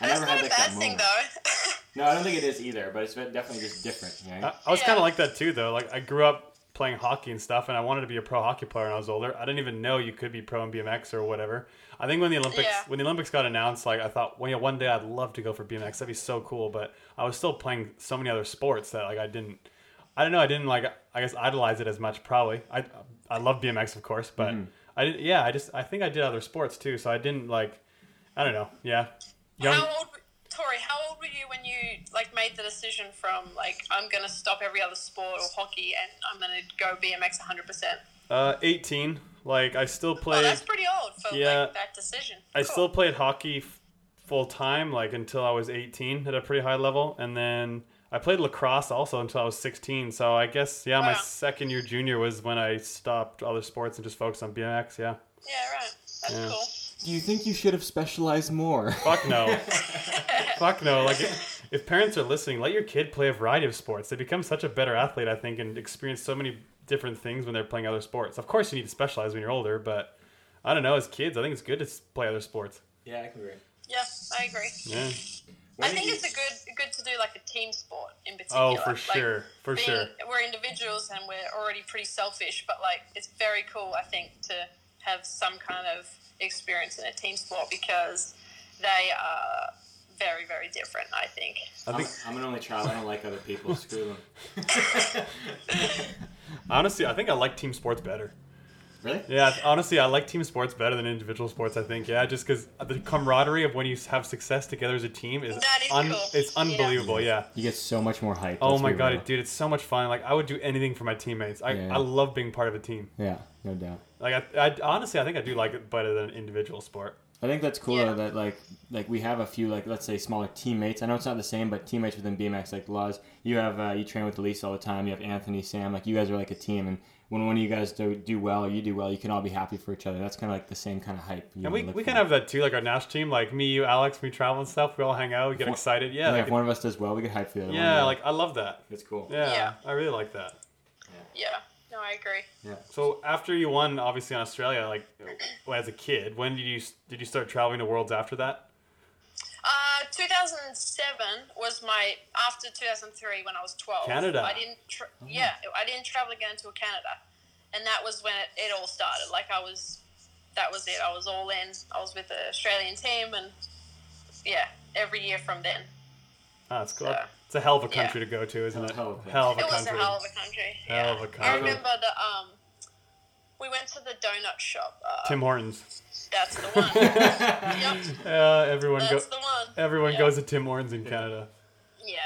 I That's never not had like that thing moment. though. No, I don't think it is either, but it's definitely just different. You know? I, I was Yeah. kind of like that too, though. Like I grew up playing hockey and stuff, and I wanted to be a pro hockey player when I was older. I didn't even know you could be pro in BMX or whatever. I think when the Olympics Yeah. when the Olympics got announced, like I thought, well, yeah, one day I'd love to go for BMX. That'd be so cool. But I was still playing so many other sports that like I didn't. I don't know. I didn't like. I guess idolize it as much. Probably. I I love BMX, of course, but I did. Yeah, I just I think I did other sports too. So I didn't like. I don't know. Yeah. Young. How old, Tori? How old were you when you like made the decision from like I'm gonna stop every other sport or hockey and I'm gonna go BMX 100? percent Uh, 18. Like I still Oh, played. that's pretty old for Yeah. like that decision. I Cool. still played hockey f- full time, like until I was 18 at a pretty high level, and then I played lacrosse also until I was 16. So I guess yeah, my second year junior was when I stopped other sports and just focused on BMX. Yeah, Yeah, right. That's Yeah. cool. Do you think you should have specialized more? fuck no, fuck no. Like if, if parents are listening, let your kid play a variety of sports. They become such a better athlete, I think, and experience so many different things when they're playing other sports. Of course, you need to specialize when you're older, but I don't know. As kids, I think it's good to play other sports. yeah, I agree. Yeah, I agree. Yeah. I think it's a good good to do like a team sport in oh, particular. Oh, for Like, sure, for being, sure. We're individuals and we're already pretty selfish, but like it's very cool, I think, to have some kind of experience in a team sport because they are very, very different. I think. I I'm, think I'm an only child. I don't like other people. Screw them. honestly, I think I like team sports better. Really? Yeah, honestly, I like team sports better than individual sports. I think, yeah, just because the camaraderie of when you have success together as a team is, That is un- cool. it's unbelievable. Yeah. You get so much more hype. Oh my god, real. dude, it's so much fun. Like I would do anything for my teammates. I, Yeah. I love being part of a team. Yeah, no doubt. Like I, I honestly, I think I do like it better than an individual sport. I think that's cool Yeah. though, that like like we have a few like let's say smaller teammates. I know it's not the same, but teammates within BMX like Laz. You have uh, you train with Alise all the time. You have Anthony, Sam. Like you guys are like a team, and when one of you guys do, do well or you do well, you can all be happy for each other. That's kind of like the same kind of hype. you And we, look we kind of have that too, like our Nash team, like me, you, Alex, we travel and stuff. We all hang out, we get If one- excited. yeah. Yeah, if like, one of us does well, we get hype for the other one. yeah, like I love that. it's cool. Yeah, Yeah. I really like that. Yeah. No, I agree. Yeah. So after you won, obviously in Australia, like well, as a kid, when did you did you start traveling to worlds after that? Uh, Uh, 2007 was my after 2003 when I was 12. Canada. I didn't. Tra- Yeah, I didn't travel again until Canada, and that was when it, it all started. Like I was, that was it. I was all in. I was with the Australian team, and yeah, every year from then. Oh, that's cool. So- It's a hell of a Yeah. country to go to, isn't it? Hell of a Hell of a It was country. a hell of a country. Hell yeah. of a I country. I remember the um, we went to the donut shop. Uh, Tim Hortons. That's the one. yep, Uh, everyone go. that's the one. Everyone Yeah. goes to Tim Hortons in Canada. Yeah.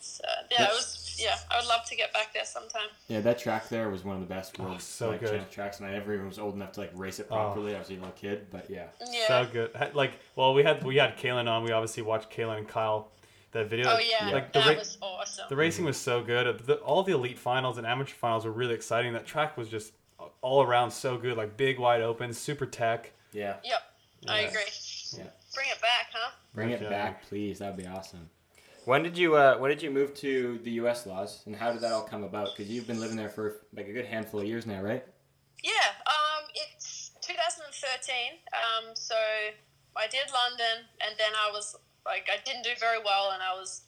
So yeah, it was. Yeah, I would love to get back there sometime. Yeah, that track there was one of the best world Oh, so like, good. tracks, and I never even was old enough to like race it properly. I was a little kid, but yeah. Yeah. So good. Like, well, we had we had Kaylin on. We obviously watched Kaylin and Kyle. That video. oh yeah, Like the that ra- was awesome. the racing was so good. The, all the elite finals and amateur finals were really exciting. That track was just all around so good. Like big wide open, super tech. Yeah. Yep, I agree. Yeah. Bring it back, huh? Bring it back, please. That'd be awesome. When did you uh, when did you move to the U.S. laz, and how did that all come about? Because you've been living there for like a good handful of years now, right? Yeah. Um, it's 2013. Um, so I did London, and then I was like, I didn't do very well, and I was,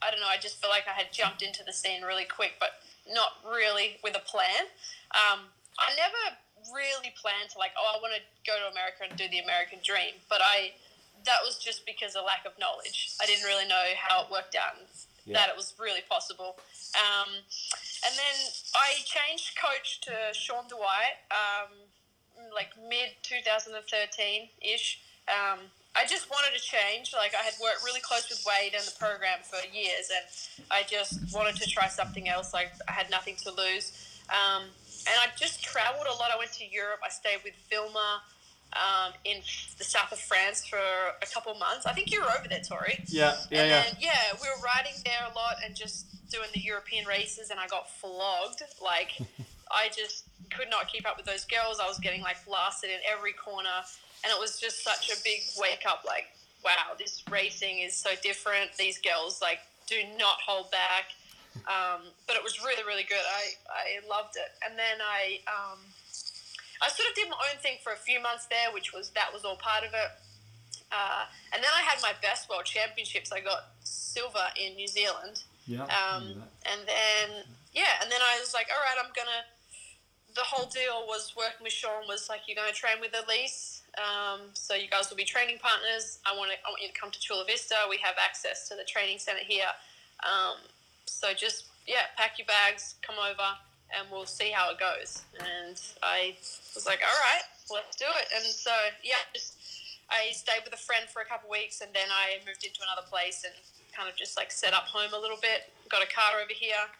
I don't know, I just feel like I had jumped into the scene really quick, but not really with a plan. Um, I never really plan to like, oh, I want to go to America and do the American dream, but I, that was just because of lack of knowledge. I didn't really know how it worked out and Yeah. that it was really possible. Um, and then I changed coach to Sean Dwight, um, like mid 2013 ish. Um, I just wanted to change. Like I had worked really close with Wade and the program for years, and I just wanted to try something else. Like I had nothing to lose, um, and I just traveled a lot. I went to Europe. I stayed with Vilma um, in the south of France for a couple months. I think you were over there, Tori. Yeah, yeah, and yeah. then yeah, we were riding there a lot and just doing the European races, and I got flogged. Like I just could not keep up with those girls. I was getting like blasted in every corner, and it was just such a big wake up. Like, wow, this racing is so different. These girls like do not hold back. Um, but it was really, really good. I, I loved it. And then I um, I sort of did my own thing for a few months there, which was that was all part of it. Uh, and then I had my best world championships. I got silver in New Zealand. Yeah. Um, and then yeah, and then I was like, all right, I'm gonna. The whole deal was working with Sean was like, you're gonna train with Alise, um, so you guys will be training partners. I want to, I want you to come to Chula Vista. We have access to the training center here, um, so just yeah, pack your bags, come over, and we'll see how it goes. And I was like, all right, let's do it. And so yeah, just I stayed with a friend for a couple weeks, and then I moved into another place and kind of just like set up home a little bit. Got a car over here,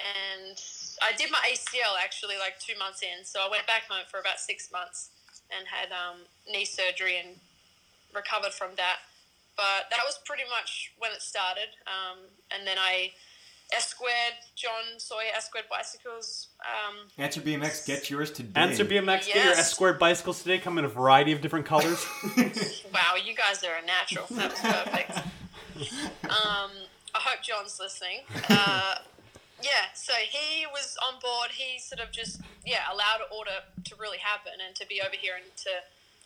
and I did my ACL actually like two months in. So I went back home for about six months and had um, knee surgery and recovered from that. But that was pretty much when it started. Um, and then I S squared John Sawyer S squared bicycles. Um, Answer BMX, get yours today. Answer BMX. Get your Yes. S squared bicycles today. Come in a variety of different colors. Wow, you guys are a natural. That was perfect. um, I hope John's listening. Uh, yeah, so he was on board. He sort of just yeah allowed order to really happen and to be over here and to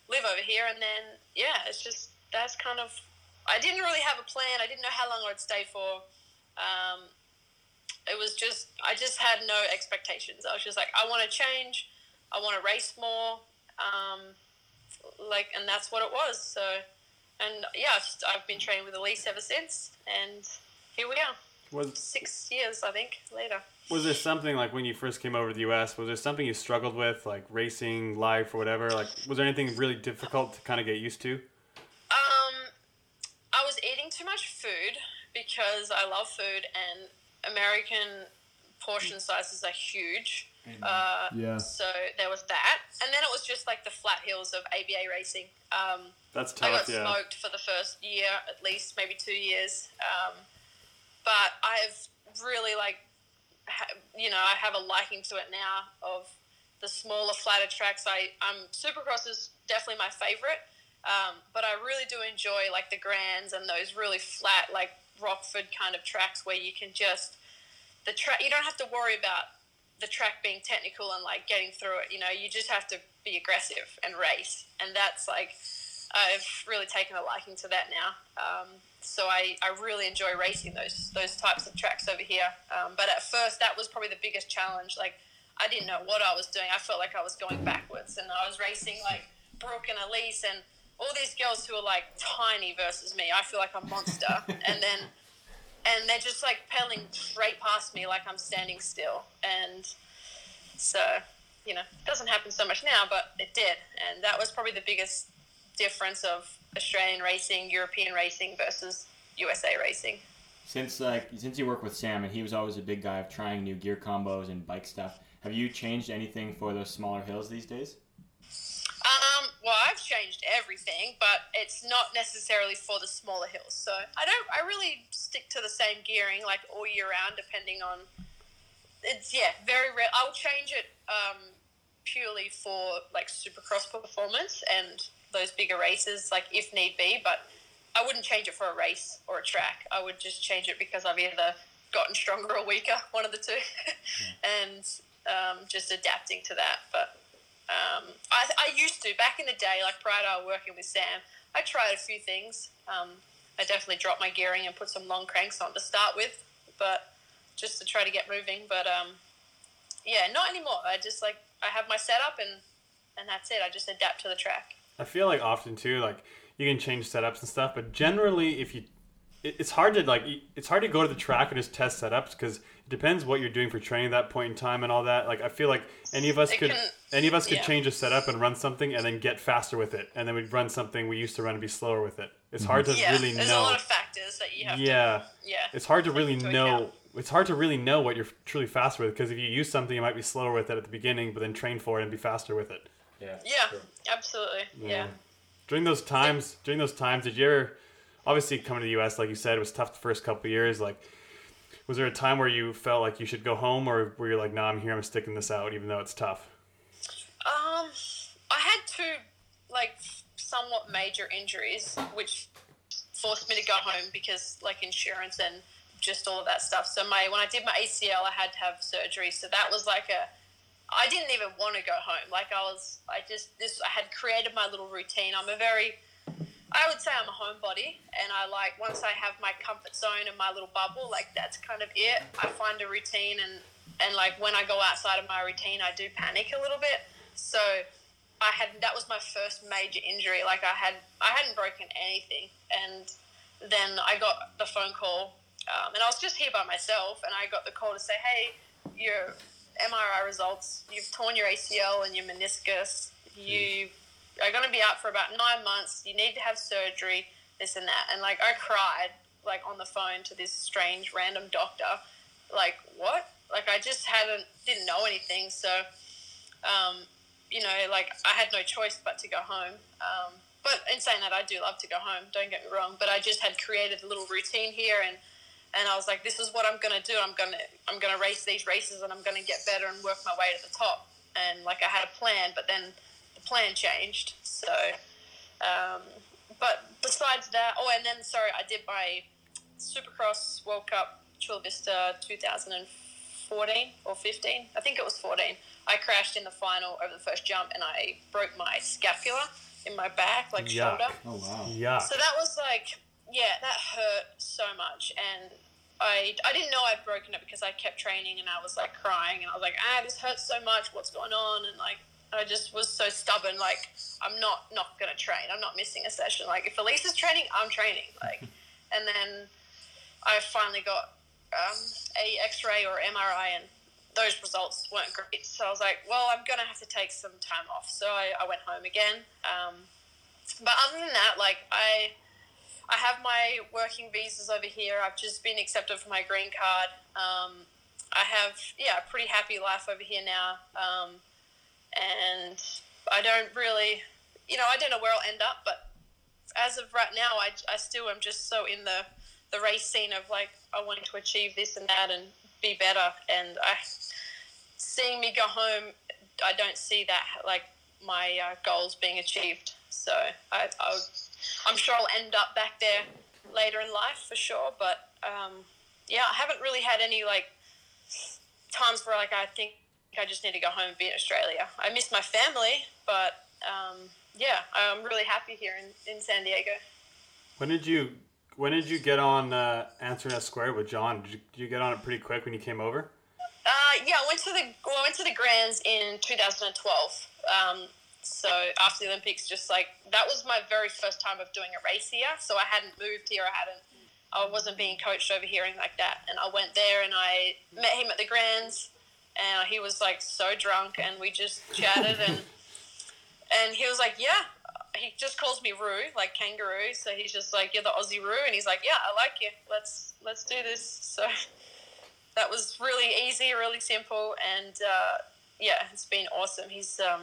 live over here. And then yeah, it's just that's kind of. I didn't really have a plan. I didn't know how long I'd stay for. Um, it was just I just had no expectations. I was just like I want to change. I want to race more. Um, like and that's what it was so and yeah I've, just- I've been training with alise ever since and here we are was six years i think later was there something like when you first came over to the U.S. Was there something you struggled with, like racing, life, or whatever? Like, was there anything really difficult to kind of get used to? um i was eating too much food because i love food and american portion sizes are huge uh, Yeah. so there was that and then it was just like the flat hills of aba racing um, That's I got Yeah. smoked for the first year, at least maybe two years. Um, but I've really like, ha- you know, I have a liking to it now of the smaller, flatter tracks. I um, Supercross is definitely my favorite, um, but I really do enjoy like the Grands and those really flat, like Rockford kind of tracks where you can just the track. You don't have to worry about the track being technical and like getting through it. You know, you just have to be aggressive and race, and that's like I've really taken a liking to that now. Um, so I, I really enjoy racing those those types of tracks over here. Um, but at first, that was probably the biggest challenge. Like I didn't know what I was doing. I felt like I was going backwards, and I was racing like Brooke and Alise and all these girls who are like tiny versus me. I feel like a monster, and then and they're just like pedaling straight past me like I'm standing still, and so you know it doesn't happen so much now, but it did, and that was probably the biggest difference of Australian racing, European racing versus USA racing. Since like since you work with Sam and he was always a big guy of trying new gear combos and bike stuff, have you changed anything for those smaller hills these days? Um, well, I've changed everything, but it's not necessarily for the smaller hills. So I don't. I really stick to the same gearing like all year round, depending on. It's yeah, very rare. I'll change it um, purely for like Supercross performance and those bigger races, like if need be. But I wouldn't change it for a race or a track. I would just change it because I've either gotten stronger or weaker, one of the two, and um, just adapting to that. But um, I, I used to back in the day, like prior to working with Sam, I tried a few things. Um, I definitely dropped my gearing and put some long cranks on to start with, but just to try to get moving. But um, yeah, not anymore. I just like I have my setup and and that's it. I just adapt to the track. I feel like often too, like you can change setups and stuff, but generally, if you, it, it's hard to like, it's hard to go to the track and just test setups because it depends what you're doing for training at that point in time and all that. Like, I feel like any of us It could, can- any of us could yeah. change a setup and run something and then get faster with it, and then we'd run something we used to run and be slower with it. It's mm-hmm. hard to Yeah, really there's know. a lot of factors that you have yeah, to. Yeah. it's hard to really into know. account. It's hard to really know what you're truly fast with because if you use something, you might be slower with it at the beginning, but then train for it and be faster with it. Yeah. Yeah, absolutely. Yeah. During those times, during those times, did you ever? Obviously, coming to the U.S., like you said, it was tough the first couple of years. Like, was there a time where you felt like you should go home, or were you like, "No, I'm here. I'm sticking this out, even though it's tough." Um, I had two like somewhat major injuries, which forced me to go home because like insurance and just all of that stuff. So my when I did my ACL, I had to have surgery. So that was like a I didn't even want to go home. Like I was, I just this I had created my little routine. I'm a very I would say I'm a homebody, and I like once I have my comfort zone and my little bubble, like that's kind of it. I find a routine, and and like when I go outside of my routine, I do panic a little bit. So I had that was my first major injury. Like I had I hadn't broken anything, and then I got the phone call, um, and I was just here by myself, and I got the call to say, hey, your MRI results, you've torn your ACL and your meniscus, you are going to be out for about nine months. You need to have surgery, this and that. And like I cried like on the phone to this strange random doctor. Like what? Like I just hadn't didn't know anything. So, um, you know, like I had no choice but to go home. Um, but in saying that, I do love to go home. Don't get me wrong. But I just had created a little routine here, and and I was like, this is what I'm gonna do. I'm gonna I'm gonna race these races, and I'm gonna get better and work my way to the top. And like I had a plan, but then the plan changed. So, um, but besides that, oh, and then sorry, I did my Supercross World Cup Chula Vista 2014 or 15. I think it was 14. I crashed in the final over the first jump, and I broke my scapula in my back, like Yuck. shoulder. Oh wow. Yeah. So that was like, yeah, that hurt so much, and I I didn't know I'd broken it because I kept training and I was like crying and I was like, ah, this hurts so much. What's going on? And like, I just was so stubborn. Like, I'm not not gonna train. I'm not missing a session. Like, if Alise is training, I'm training. Like, and then I finally got um, a X-ray or MRI and. Those results weren't great, so I was like, "Well, I'm gonna have to take some time off." So I, I went home again. Um, but other than that, like I, I have my working visas over here. I've just been accepted for my green card. Um, I have yeah, a pretty happy life over here now, um, and I don't really, you know, I don't know where I'll end up. But as of right now, I, I still am just so in the the race scene of like I want to achieve this and that and be better. And I seeing me go home, I don't see that like my uh, goals being achieved. So I, I'll, I'm sure I'll end up back there later in life for sure. But um, yeah, I haven't really had any like times where like I think I just need to go home and be in Australia. I miss my family, but um, yeah, I'm really happy here in, in San Diego. When did you when did you get on uh, answering S squared with John? Did you, did you get on it pretty quick when you came over? Uh, yeah, I went to the well, I went to the Grands in 2012. Um, so after the Olympics, just like that was my very first time of doing a race here. So I hadn't moved here. I hadn't. I wasn't being coached over here anything like that. And I went there and I met him at the Grands, and he was like so drunk, and we just chatted and and he was like, yeah. He just calls me Roo, like kangaroo. So he's just like, you're the Aussie Roo, and he's like, yeah, I like you. Let's let's do this. So that was really easy, really simple, and uh, yeah, it's been awesome. He's um,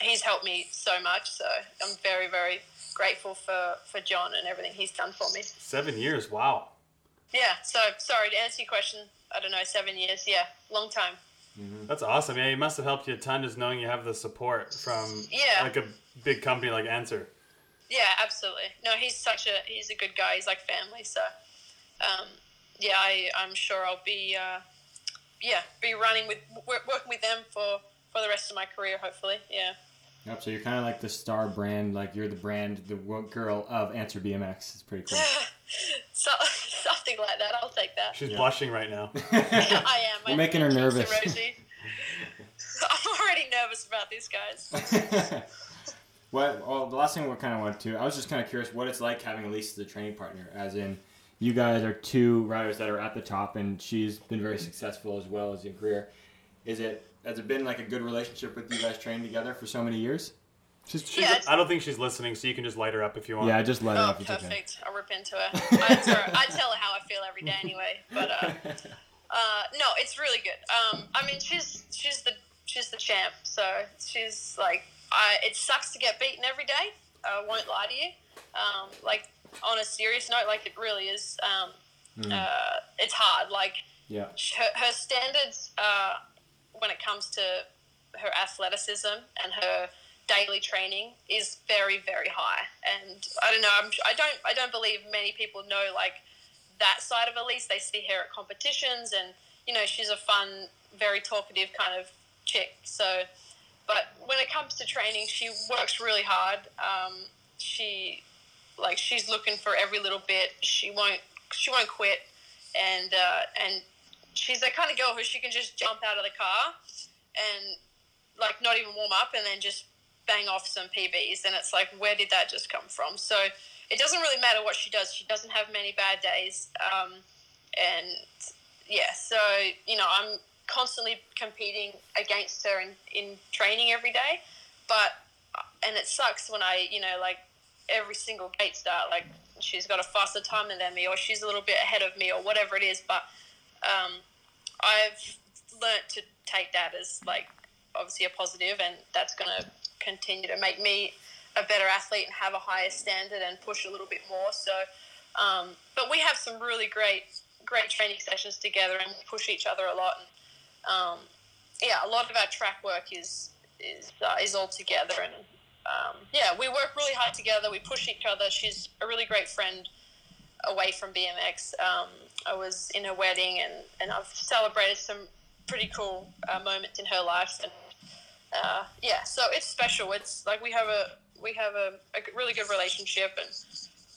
he's helped me so much, so I'm very very grateful for for John and everything he's done for me. Seven years. Wow. Yeah. So sorry to answer your question. I don't know, seven years. Yeah, long time. That's awesome. Yeah, it must have helped you a ton just knowing you have the support from Yeah. like a big company like Answer. Yeah, absolutely. No, he's such a he's a good guy. He's like family. So, um, yeah, I I'm sure I'll be uh, yeah be running with working with them for for the rest of my career. Hopefully, yeah. Yep. So you're kind of like the star brand, like you're the brand, the girl of Answer BMX. It's pretty cool. so, something like that. I'll take that. She's Yeah. blushing right now. I am. We're My making her nervous. I'm already nervous about these guys. what? Well, the last thing we kind of went to, I was just kind of curious what it's like having Elise as a training partner, as in. You guys are two riders that are at the top, and she's been very successful as well as in career. Is it has it been like a good relationship with you guys training together for so many years? She's, she's, Yeah, I don't think she's listening, so you can just light her up if you want. Yeah, just light it Oh, off. It's okay. perfect. I'll rip into her. I, tell her. I tell her how I feel every day anyway. But uh, uh, no, it's really good. Um, I mean, she's she's the she's the champ. So she's like, I. It sucks to get beaten every day. I won't lie to you. Um, like on a serious note, like it really is. Um, uh, it's hard. Like Yeah. her, her standards uh, when it comes to her athleticism and her daily training is very very high. And i don't know I'm, i don't i don't believe many people know like that side of alise. They see her at competitions and you know she's a fun very talkative kind of chick. So but when it comes to training she works really hard. Um, she like she's looking for every little bit. She won't she won't quit. And uh, and she's the kind of girl who she can just jump out of the car and like not even warm up and then just bang off some PBs and it's like where did that just come from? So it doesn't really matter what she does. She doesn't have many bad days um, and yeah so you know I'm constantly competing against her in, in training every day. But and it sucks when I you know like every single gate start like she's got a faster time than me or she's a little bit ahead of me or whatever it is. But um, I've learnt to take that as like obviously a positive, and that's going to continue to make me a better athlete and have a higher standard and push a little bit more. So, um, but we have some really great, great training sessions together, and push each other a lot. And um, yeah, a lot of our track work is is uh, is all together, and um, yeah, we work really hard together. We push each other. She's a really great friend away from BMX. Um, I was in her wedding, and, and I've celebrated some pretty cool uh, moments in her life, and uh, yeah, so it's special. It's like we have a we have a, a really good relationship, and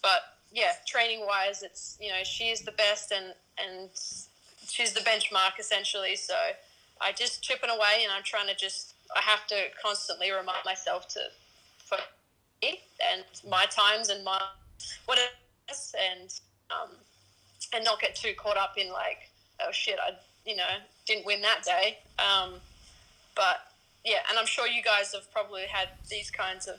but yeah, training wise, it's you know she is the best, and and she's the benchmark essentially. So I just chipping away, and I'm trying to just I have to constantly remind myself to for and my times and my what and um, and not get too caught up in like oh shit I you know didn't win that day. Um, but yeah, and I'm sure you guys have probably had these kinds of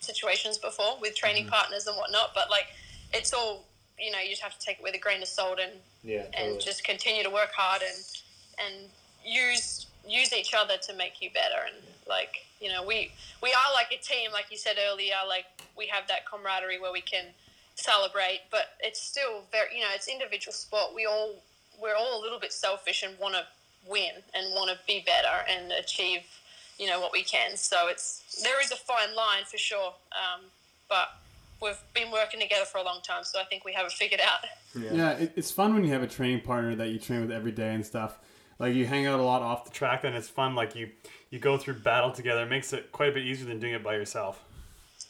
situations before with training partners and whatnot. But like it's all you know you just have to take it with a grain of salt and Yeah. and just continue to work hard and and use use each other to make you better and like you know we we are like a team like you said earlier like we have that camaraderie where we can celebrate but it's still very you know it's individual sport we all we're all a little bit selfish and want to win and want to be better and achieve you know what we can so it's there is a fine line for sure um, but we've been working together for a long time so i think we have it figured out Yeah, it, it's fun when you have a training partner that you train with every day and stuff. Like you hang out a lot off the. track, and it's fun. Like you, you go through battle together. It makes it quite a bit easier than doing it by yourself.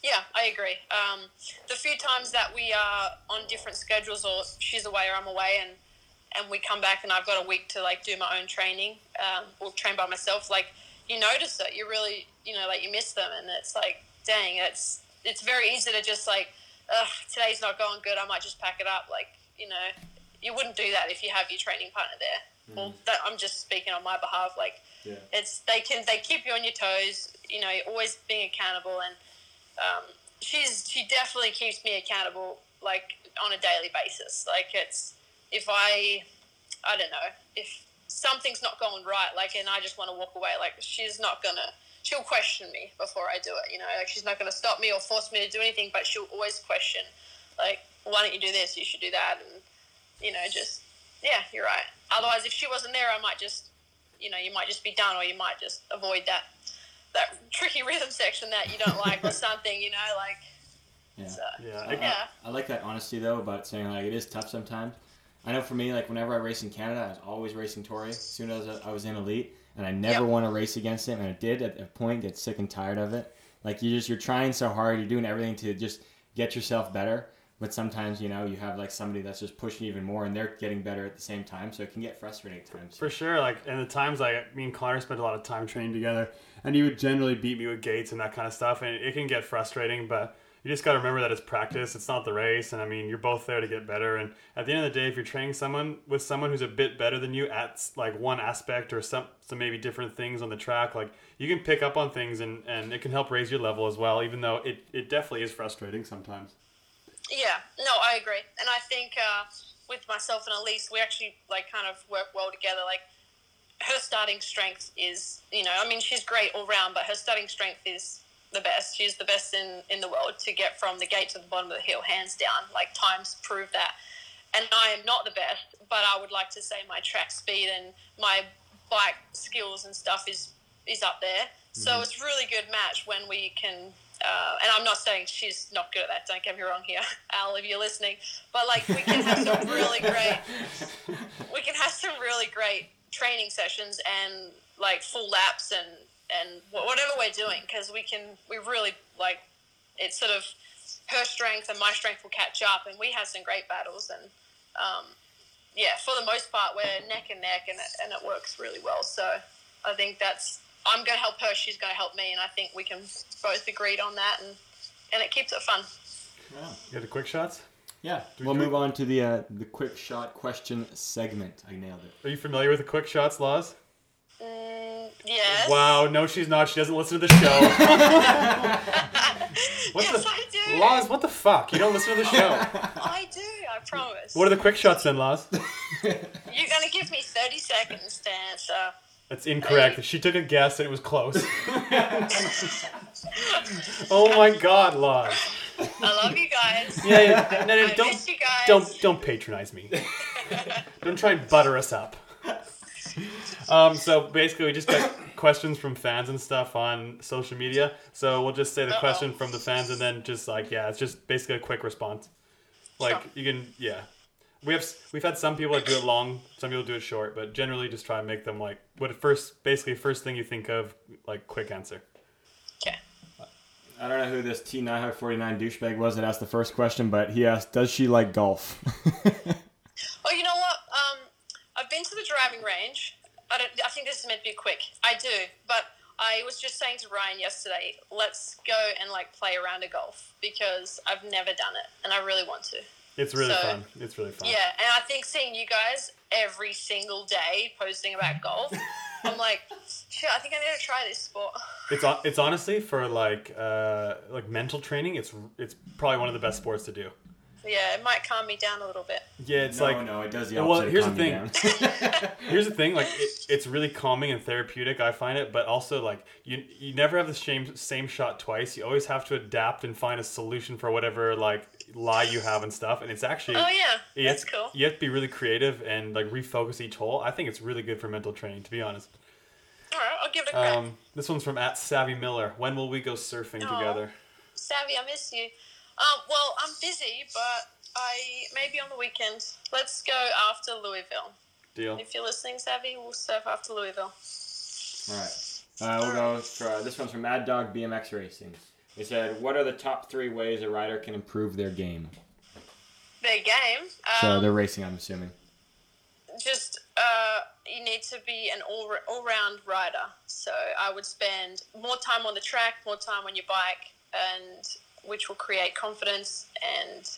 Yeah, I agree. Um, the few times that we are on different schedules, or she's away or I'm away, and and we come back and I've got a week to like do my own training um, or train by myself, like you notice it. You really, you know, like you miss them, and it's like, dang, it's it's very easy to just like, Ugh, today's not going good. I might just pack it up. Like, you know, you wouldn't do that if you have your training partner there. Well, that, I'm just speaking on my behalf. Like, Yeah. it's they can they keep you on your toes. You know, you're always being accountable, and um, she's she definitely keeps me accountable like on a daily basis. Like it's if I I don't know if something's not going right, like and I just want to walk away, like she's not gonna she'll question me before I do it. You know, like she's not gonna stop me or force me to do anything, but she'll always question, like why don't you do this? You should do that, and you know just yeah, you're right. Otherwise, if she wasn't there, I might just you know you might just be done, or you might just avoid that that tricky rhythm section that you don't like or something. You know, like Yeah. so. Yeah, I, I, Yeah. I, I like that honesty though about saying like it is tough sometimes. I know for me, like whenever I race in Canada, I was always racing Tori. As soon as I was in elite, and I never Yep. want to race against him, and I did at a point get sick and tired of it. Like you just you're trying so hard, you're doing everything to just get yourself better, but sometimes you know you have like somebody that's just pushing even more, and they're getting better at the same time, so it can get frustrating at times. For sure, like in the times like me and Connor spent a lot of time training together, and he would generally beat me with gates and that kind of stuff, and it can get frustrating. But you just got to remember that it's practice; it's not the race, and I mean you're both there to get better. And at the end of the day, if you're training someone with someone who's a bit better than you at like one aspect or some some maybe different things on the track, like you can pick up on things, and and it can help raise your level as well. Even though it it definitely is frustrating sometimes. Yeah, no, I agree, and I think uh, with myself and Alise, we actually like kind of work well together. Like her starting strength is, you know, I mean, she's great all round, but her starting strength is the best. She's the best in in the world to get from the gate to the bottom of the hill, hands down. Like times prove that. And I am not the best, but I would like to say my track speed and my bike skills and stuff is is up there. So it's a really good match when we can. Uh, and I'm not saying she's not good at that. Don't get me wrong here, Al, if you're listening. But like we can have some really great, we can have some really great training sessions and like full laps and and whatever we're doing because we can we really like it's sort of her strength and my strength will catch up and we have some great battles and um, yeah for the most part we're neck and neck and it, and it works really well so I think that's I'm going to help her she's going to help me and I think we can both agreed on that and and it keeps it fun Yeah. You got the quick shots? Yeah, we we'll do move on to the uh, the quick shot question segment. I nailed it. Are you familiar with the quick shots laz? mm, yes Wow, no, she's not. She doesn't listen to the show. What yes the I do Laz, what the fuck? You don't listen to the show. I do I promise What are the quick shots then, Laz? you're going to give me 30 seconds to answer That's incorrect. She took a guess and it was close. oh my god, Laz. I love you guys Yeah, yeah. No, no, I don't, miss you guys don't, don't patronize me. don't try and butter us up. Um, so basically, we just got questions from fans and stuff on social media. So we'll just say the Uh-oh. question from the fans, and then just like yeah, it's just basically a quick response. Like Sure. you can yeah. We have we've had some people that do it long, some people do it short, but generally just try and make them like what first basically first thing you think of like quick answer. Okay I don't know who this T949 douchebag was that asked the first question, but he asked, "Does she like golf?" Oh, you know what? Um, I've been to the driving range. I don't. I think this is meant to be quick. I do, but I was just saying to Ryan yesterday, let's go and like play around a round of golf because I've never done it and I really want to. It's really So- fun. It's really fun. Yeah, and I think seeing you guys every single day posting about golf, I'm like, shit. I think I need to try this sport. It's it's honestly for like uh like mental training. It's it's probably one of the best sports to do. Yeah, it might calm me down a little bit. Yeah, it's no, like no, it does the Well, here's of the thing. Here's the thing, like it, it's really calming and therapeutic. I find it, but also like you you never have the same same shot twice. You always have to adapt and find a solution for whatever like lie you have and stuff. And it's actually Oh yeah, you that's have, cool. You have to be really creative and like refocus each hole. I think it's really good for mental training, to be honest. All right, I'll give it a crack. Um, this one's from at Savvy Miller. When will we go surfing Aw. together? Savvy, I miss you. Um, well, I'm busy, but I maybe on the weekend. Let's go after Louisville. Deal. If you're listening, Savvy, we'll surf after Louisville. All right. Uh, we'll go for uh, this one's from Mad Dog BMX Racing. He said, "What are the top three ways a rider can improve their game?" Their game. So Um, they're racing, I'm assuming. just uh, you need to be an all all round rider. So I would spend more time on the track, more time on your bike, and which will create confidence and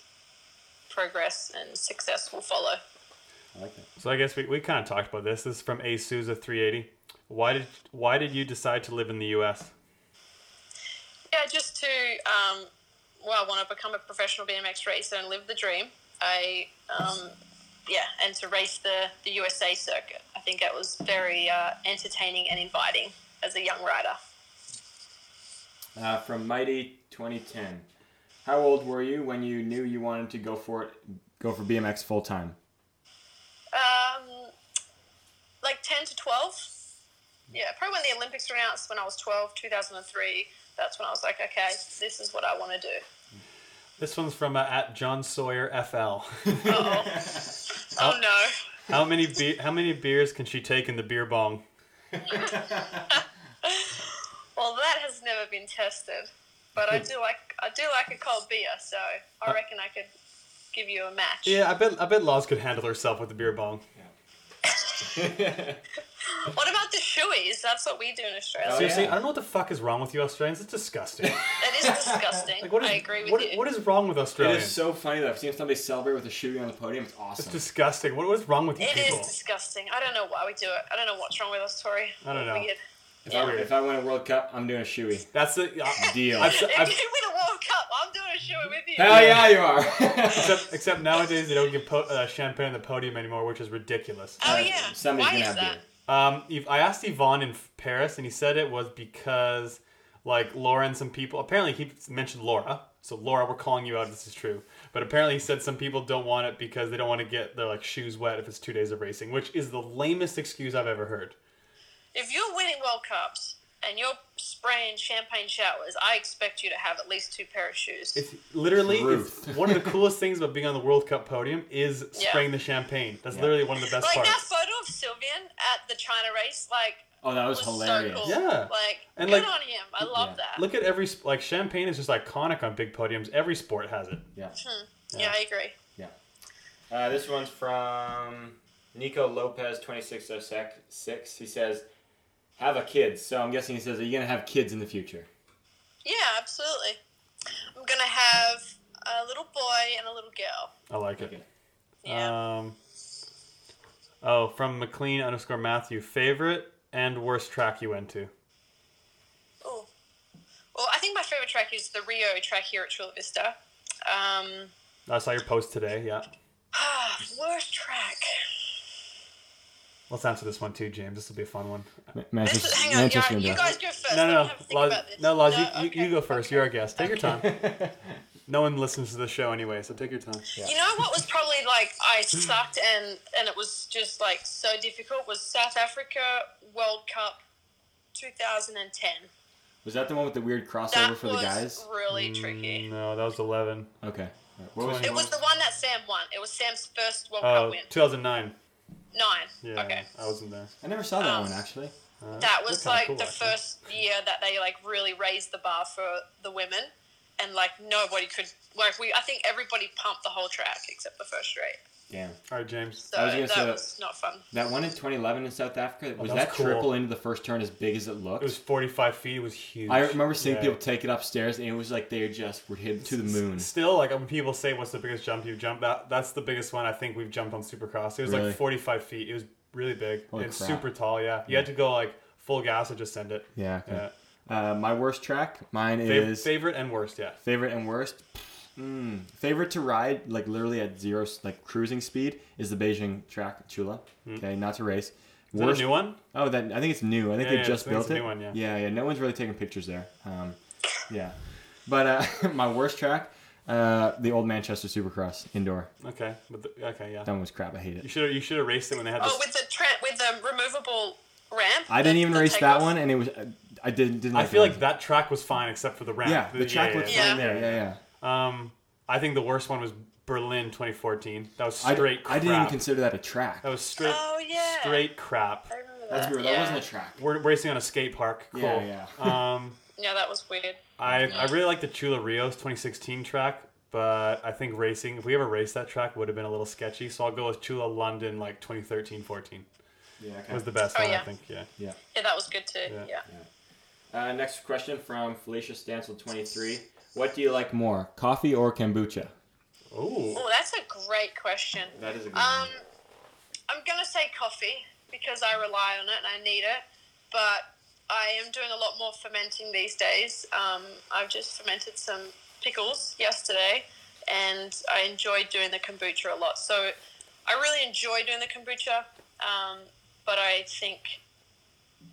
progress and success will follow. I like that. So I guess we, we kind of talked about this. This is from A Souza 380. Why did why did you decide to live in the U.S.? Yeah, just to um, well, I want to become a professional BMX racer and live the dream. I um, yeah, and to race the the USA circuit. I think it was very uh, entertaining and inviting as a young rider. Uh, from Mighty 2010. How old were you when you knew you wanted to go for it, go for BMX full time? Um, like 10 to 12. Yeah, probably when the Olympics were announced when I was 12, 2003. That's when I was like, okay, this is what I want to do. This one's from uh, at John Sawyer FL. Uh-oh. oh, no. how many be- how many beers can she take in the beer bong? Well, that has never been tested. But I do like I do like a cold beer, so I reckon I could give you a match. Yeah, I bet I bet Laz could handle herself with the beer bong. What about the shoeys? That's what we do in Australia. Seriously. I don't know what the fuck is wrong with you Australians. It's disgusting. That is disgusting. Like, what is, I agree with what, you. what is wrong with It Australians? is so funny that I've seen somebody celebrate with a shoe on the podium. It's awesome. It's disgusting. What, what is wrong with you It is people? disgusting. I don't know why we do it. I don't know what's wrong with us, Tori. I don't know. Weird. if, I, if I win a World Cup, I'm doing a shoey. That's the uh, Deal. I've, If I've, you win a World Cup, I'm doing a shoey with you. Hell yeah, you are. except, except nowadays they don't give po- uh, champagne on the podium anymore, which is ridiculous. Oh Uh, yeah. somebody's Why gonna is have that? beer. Um, I asked Yvonne in Paris, and he said it was because, like, Laura and some people. Apparently, he mentioned Laura. So, Laura, we're calling you out. This is true. But apparently, he said some people don't want it because they don't want to get their like shoes wet if it's two days of racing, which is the lamest excuse I've ever heard. If you're winning World Cups and you're spraying champagne showers, I expect you to have at least two pair of shoes. It's literally it's one of the coolest things about being on the World Cup podium is Yeah. spraying the champagne. That's Yeah. literally one of the best things. like that photo of Sylvain at the China race, like Oh, that was, was hilarious. so cool. Yeah. Like And, good like- on him. I love Yeah. that. Look at every like champagne is just iconic on big podiums. Every sport has it. Yeah. yeah, I agree. Yeah. Uh, this one's from Nico Lopez, 2606. He says, have a kid. So I'm guessing he says, are you going to have kids in the future? Yeah, absolutely. I'm gonna have a little boy and a little girl. I like it. Yeah. Um, oh, from McLean underscore Matthew, favorite and worst track you went to? oh. Well, I think my favorite track is the Rio track here at Chula Vista. Um, I saw your post today. Yeah, Ah, worst track. Let's answer this one too, James. This will be a fun one. Ma- This Manchester, is, hang on, Manchester you, you guys go first. No, no, have a think Laz, about no, Laz, you, you, okay, you go first. okay. You're our guest. Take your time. No one listens to the show anyway, so take your time. You know what was probably like I sucked and and it was just like so difficult was South Africa World Cup 2010. Was that the one with the weird crossover That for the was guys? really tricky. Mm, No, that was 11. Okay. What was It was the one that Sam won. It was Sam's first World Oh, Cup win. 2009. Nine. Yeah, Okay. I wasn't there. I never saw that Um, one, actually. Uh, That was like cool, the actually. first year that they like really raised the bar for the women, and like nobody could like we. I think everybody pumped the whole track except the first straight. Damn. All right, James. So I was gonna that say that- was not fun. That one in 2011 in South Africa, oh, was that that, was cool. triple into the first turn as big as it looked? It was 45 feet. It was huge. I remember seeing Yeah. people take it upstairs, and it was like they just were hit to the moon. Still, like when people say, "What's the biggest jump you've jumped?" That that's the biggest one I think we've jumped on Supercross. It was Really? like 45 feet. It was really big Holy and crap. super tall. Yeah, you had to go like full gas or just send it. Yeah. Yeah. Uh, my worst track, mine Fav- is favorite and worst. Yeah. favorite and worst. Mm. Favorite to ride, like literally at zero, like cruising speed, is the Beijing track, Chula. Okay, not to race. Is that a new one? Oh, that I think it's new. I think Yeah, they yeah, just I think built a it. new one, yeah. yeah, yeah. No one's really taking pictures there. Um, yeah, but uh, my worst track, uh, the old Manchester Supercross indoor. Okay. But the, okay, yeah. That one was crap. I hate it. You it. should you should have raced it when they had Oh, this. with the tra- with the removable ramp. I didn't even the race that takeoff? one, and it was I didn't didn't. I feel like that track was fine except for the ramp. Yeah, the track looked yeah. fine there. Yeah, yeah. Um, I think the worst one was Berlin 2014. That was I, straight I crap. didn't even consider that a track. that was straight Oh yeah. straight crap. I remember That's that. weird. Yeah. That wasn't a track. We're racing on a skate park. Cool. Yeah, yeah. um, yeah, that was weird. I I really like the Chula Rios 2016 track, but I think racing, if we ever raced that track, would have been a little sketchy. So I'll go with Chula London, like 2013 14. Yeah. Okay. Was the best Oh, one, I think. Yeah. yeah. Yeah, that was good too. Yeah. Yeah. Uh, next question from Felicia Stansel, 23. What do you like more, coffee or kombucha? Oh. Oh, that's a great question. That is a good Um, I'm gonna say coffee because I rely on it and I need it, but I am doing a lot more fermenting these days. Um, I've just fermented some pickles yesterday, and I enjoyed doing the kombucha a lot. So I really enjoy doing the kombucha, um, but I think,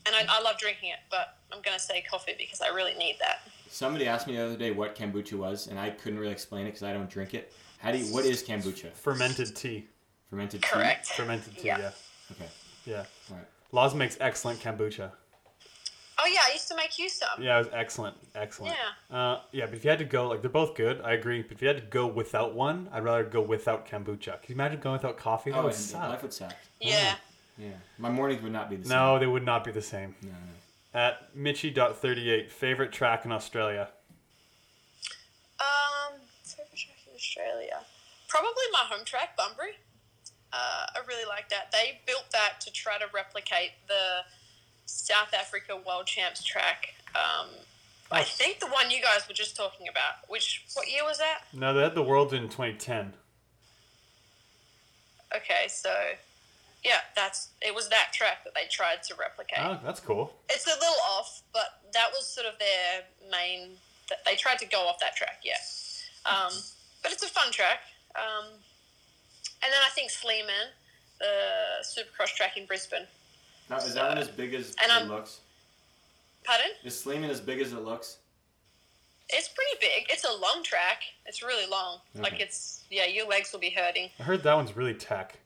and I, I love drinking it, but I'm gonna say coffee because I really need that. Somebody asked me the other day what kombucha was, and I couldn't really explain it because I don't drink it. How do you, what is kombucha? Fermented tea. Fermented tea? Correct. Fermented tea, Yeah. yeah. Okay. Yeah. Alright. Laz makes excellent kombucha. Oh yeah, I used to make you some. Yeah, it was excellent. Excellent. Yeah. Uh, yeah, but if you had to go, like, they're both good, I agree. But if you had to go without one, I'd rather go without kombucha. Can you imagine going without coffee? That Oh, would suck. life would suck. Yeah. Yeah. My mornings would not be the same. No, they would not be the same. No, no. At Mitchie.38, favorite track in Australia. Um, favorite track in Australia, probably my home track, Bunbury. Uh, I really like that. They built that to try to replicate the South Africa World Champs track. Um, I think the one you guys were just talking about. Which what year was that? No, they had the Worlds in 2010. Okay, so yeah, that's it was that track that they tried to replicate. Oh, that's cool. It's a little off, but that was sort of their main. They tried to go off that track, yeah. Um, but it's a fun track. Um, and then I think Sleeman, the Supercross track in Brisbane. Now, is that one as big as And it I'm- looks? Pardon? Is Sleeman as big as it looks? It's pretty big. It's a long track. It's really long. Like it's yeah, your legs will be hurting. I heard that one's really tech.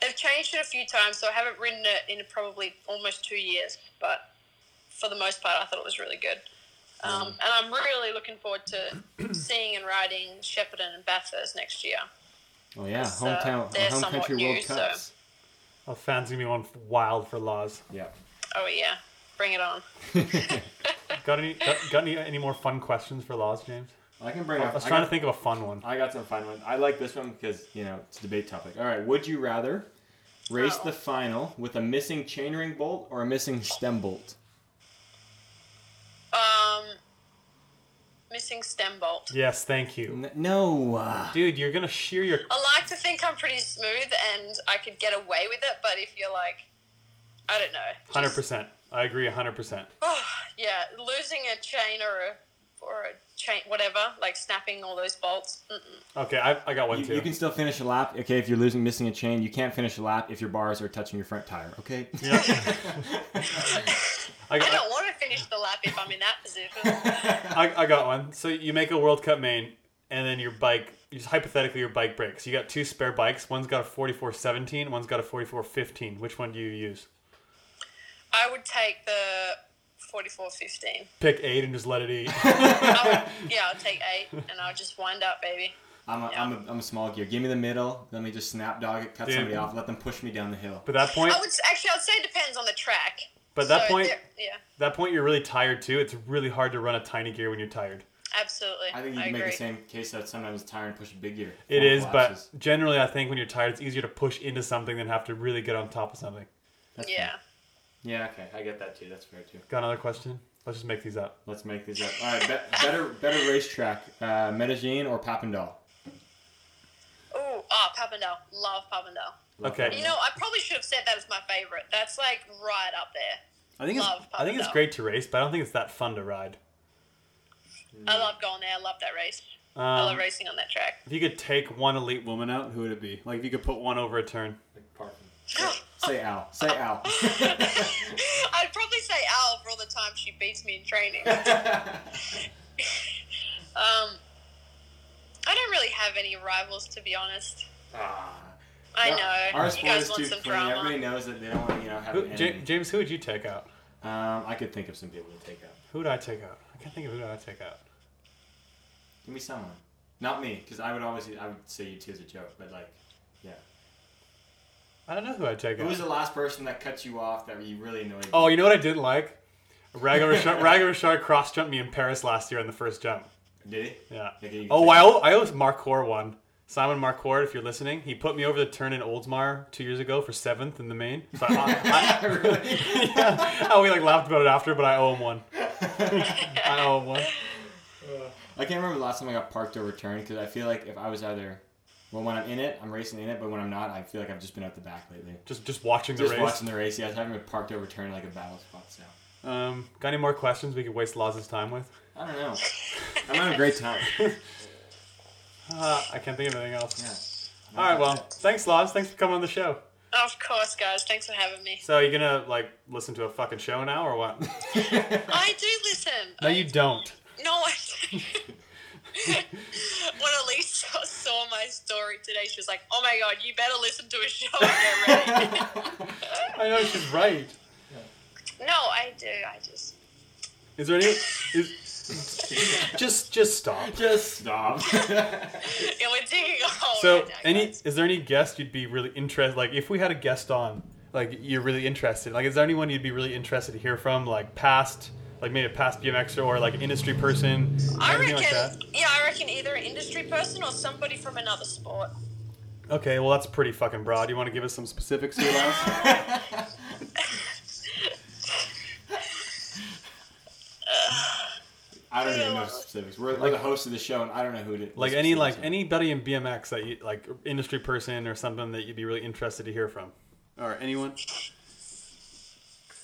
They've changed it a few times, so I haven't ridden it in probably almost two years. But for the most part, I thought it was really good. Um, and I'm really looking forward to seeing and riding Shepparton and Bathurst next year. Oh yeah, It's, uh, hometown, they're home country new, World so- Cups. Oh, fans gonna be going wild for Laz. Yeah. Oh yeah, bring it on. Got any? Got, got any, any more fun questions for Laz, James? I can bring I up. was I was trying got, to think of a fun one. I got some fun ones. I like this one because you know it's a debate topic. All right, would you rather race Oh. the final with a missing chainring bolt or a missing stem bolt? Um, missing stem bolt. Yes, thank you, N- no. dude. You're gonna shear your. I like to think I'm pretty smooth and I could get away with it, but if you're like, I don't know, Hundred percent. I agree. hundred percent. yeah, losing a chain or a or a chain, whatever, like snapping all those bolts. Mm-mm. Okay, I, I got one You, too. you can still finish a lap. Okay, if you're losing, missing a chain, you can't finish a lap if your bars are touching your front tire. Okay. Yeah. I I don't want to finish the lap if I'm in that position. I, I got one. So you make a World Cup main, and then your bike, just hypothetically, your bike breaks. You got two spare bikes. One's got a 4417, one's got a 4415. Which one do you use? I would take the 4415. Pick eight and just let it eat. I would, yeah, I'll take eight and I'll just wind up, baby. I'm a, am a, I'm a small gear. Give me the middle. Let me just snap dog it, cut Dude. somebody off, let them push me down the hill. But that point, I would actually, I'd say it depends on the track. but that So point, yeah, that point you're really tired too. It's really hard to run a tiny gear when you're tired. absolutely. I think you I can make agree. the same case that sometimes it's tiring to push a big gear. It is, Four collapses. but generally, I think when you're tired, it's easier to push into something than have to really get on top of something. That's Yeah. fair. Yeah, okay, I get that too. That's fair too. Got another question? Let's just make these up. Let's make these up. All right, be- better better racetrack, uh, Medellin or Papendal? Oh, ah, Papendale. Love Papendale. Okay. You know, I probably should have said that as my favorite. That's like right up there. I think it's Love I think it's great to race, but I don't think it's that fun to ride. I love going there. I love that race. I love Um, racing on that track. if you could take one elite woman out, who would it be? Like if you could put one over a turn. Say Al. Say Al. I'd probably say Al for all the time she beats me in training. Um, I don't really have any rivals, to be honest. Ah. I Our- know. Our you sport guys is want too some clean. Everybody knows that they don't want to, you know, have Who, an Ja- James, who would you take out? Um, I could think of some people to take out. Who would I take out? I can't think of who would I take out. Give me someone. Not me, because I would always I would say you two as a joke, but like, yeah. I don't know who I'd take Who was the last person that cut you off that you really annoyed? Oh, you know what I didn't like? Raga Richard, Raga cross jumped me in Paris last year on the first jump. did he? Yeah. Okay, Oh, I owe, I owe Marquart one. Simon Marquart, if you're listening, he put me over the turn in Oldsmar two years ago for seventh in the main. So I, I, really? yeah, oh, we like laughed about it after, but I owe him one. I owe him one. I can't remember the last time I got parked over turn because I feel like if I was either, well, when I'm in it, I'm racing in it, but when I'm not, I feel like I've just been out the back lately. Just just watching the Just race. watching the race, yeah, I haven't been parked over turn like a battle spot. So Um, got any more questions we could waste Laz's time with? I don't know. I'm having a great time. Uh, I can't think of anything else. Yeah. All right, well, thanks, Laz. Thanks for coming on the show. Of course, guys. Thanks for having me. So, are you gonna like listen to a fucking show now or what? I do listen. No, you don't. No, I do. when Alise saw, saw my story today, she was like, "Oh my god, you better listen to a show and get ready." I know she's right. no, I do. I just. Is there any? Is, just just stop. Just stop. Yeah, we're digging a hole So, right now, any guys. is there any guest you'd be really interested? Like, if we had a guest on, like you're really interested. Like, is there anyone you'd be really interested to hear from? Like past, like maybe a past BMXer or like an industry person, I anything reckon, like that. yeah, I reckon either an industry person or somebody from another sport. Okay, well that's pretty fucking broad. You want to give us some specifics here, Lance? I don't even know specifics. We're, we're the host of the show, and I don't know who to. like any like are. anybody in BMX that you like industry person or something that you'd be really interested to hear from, or anyone.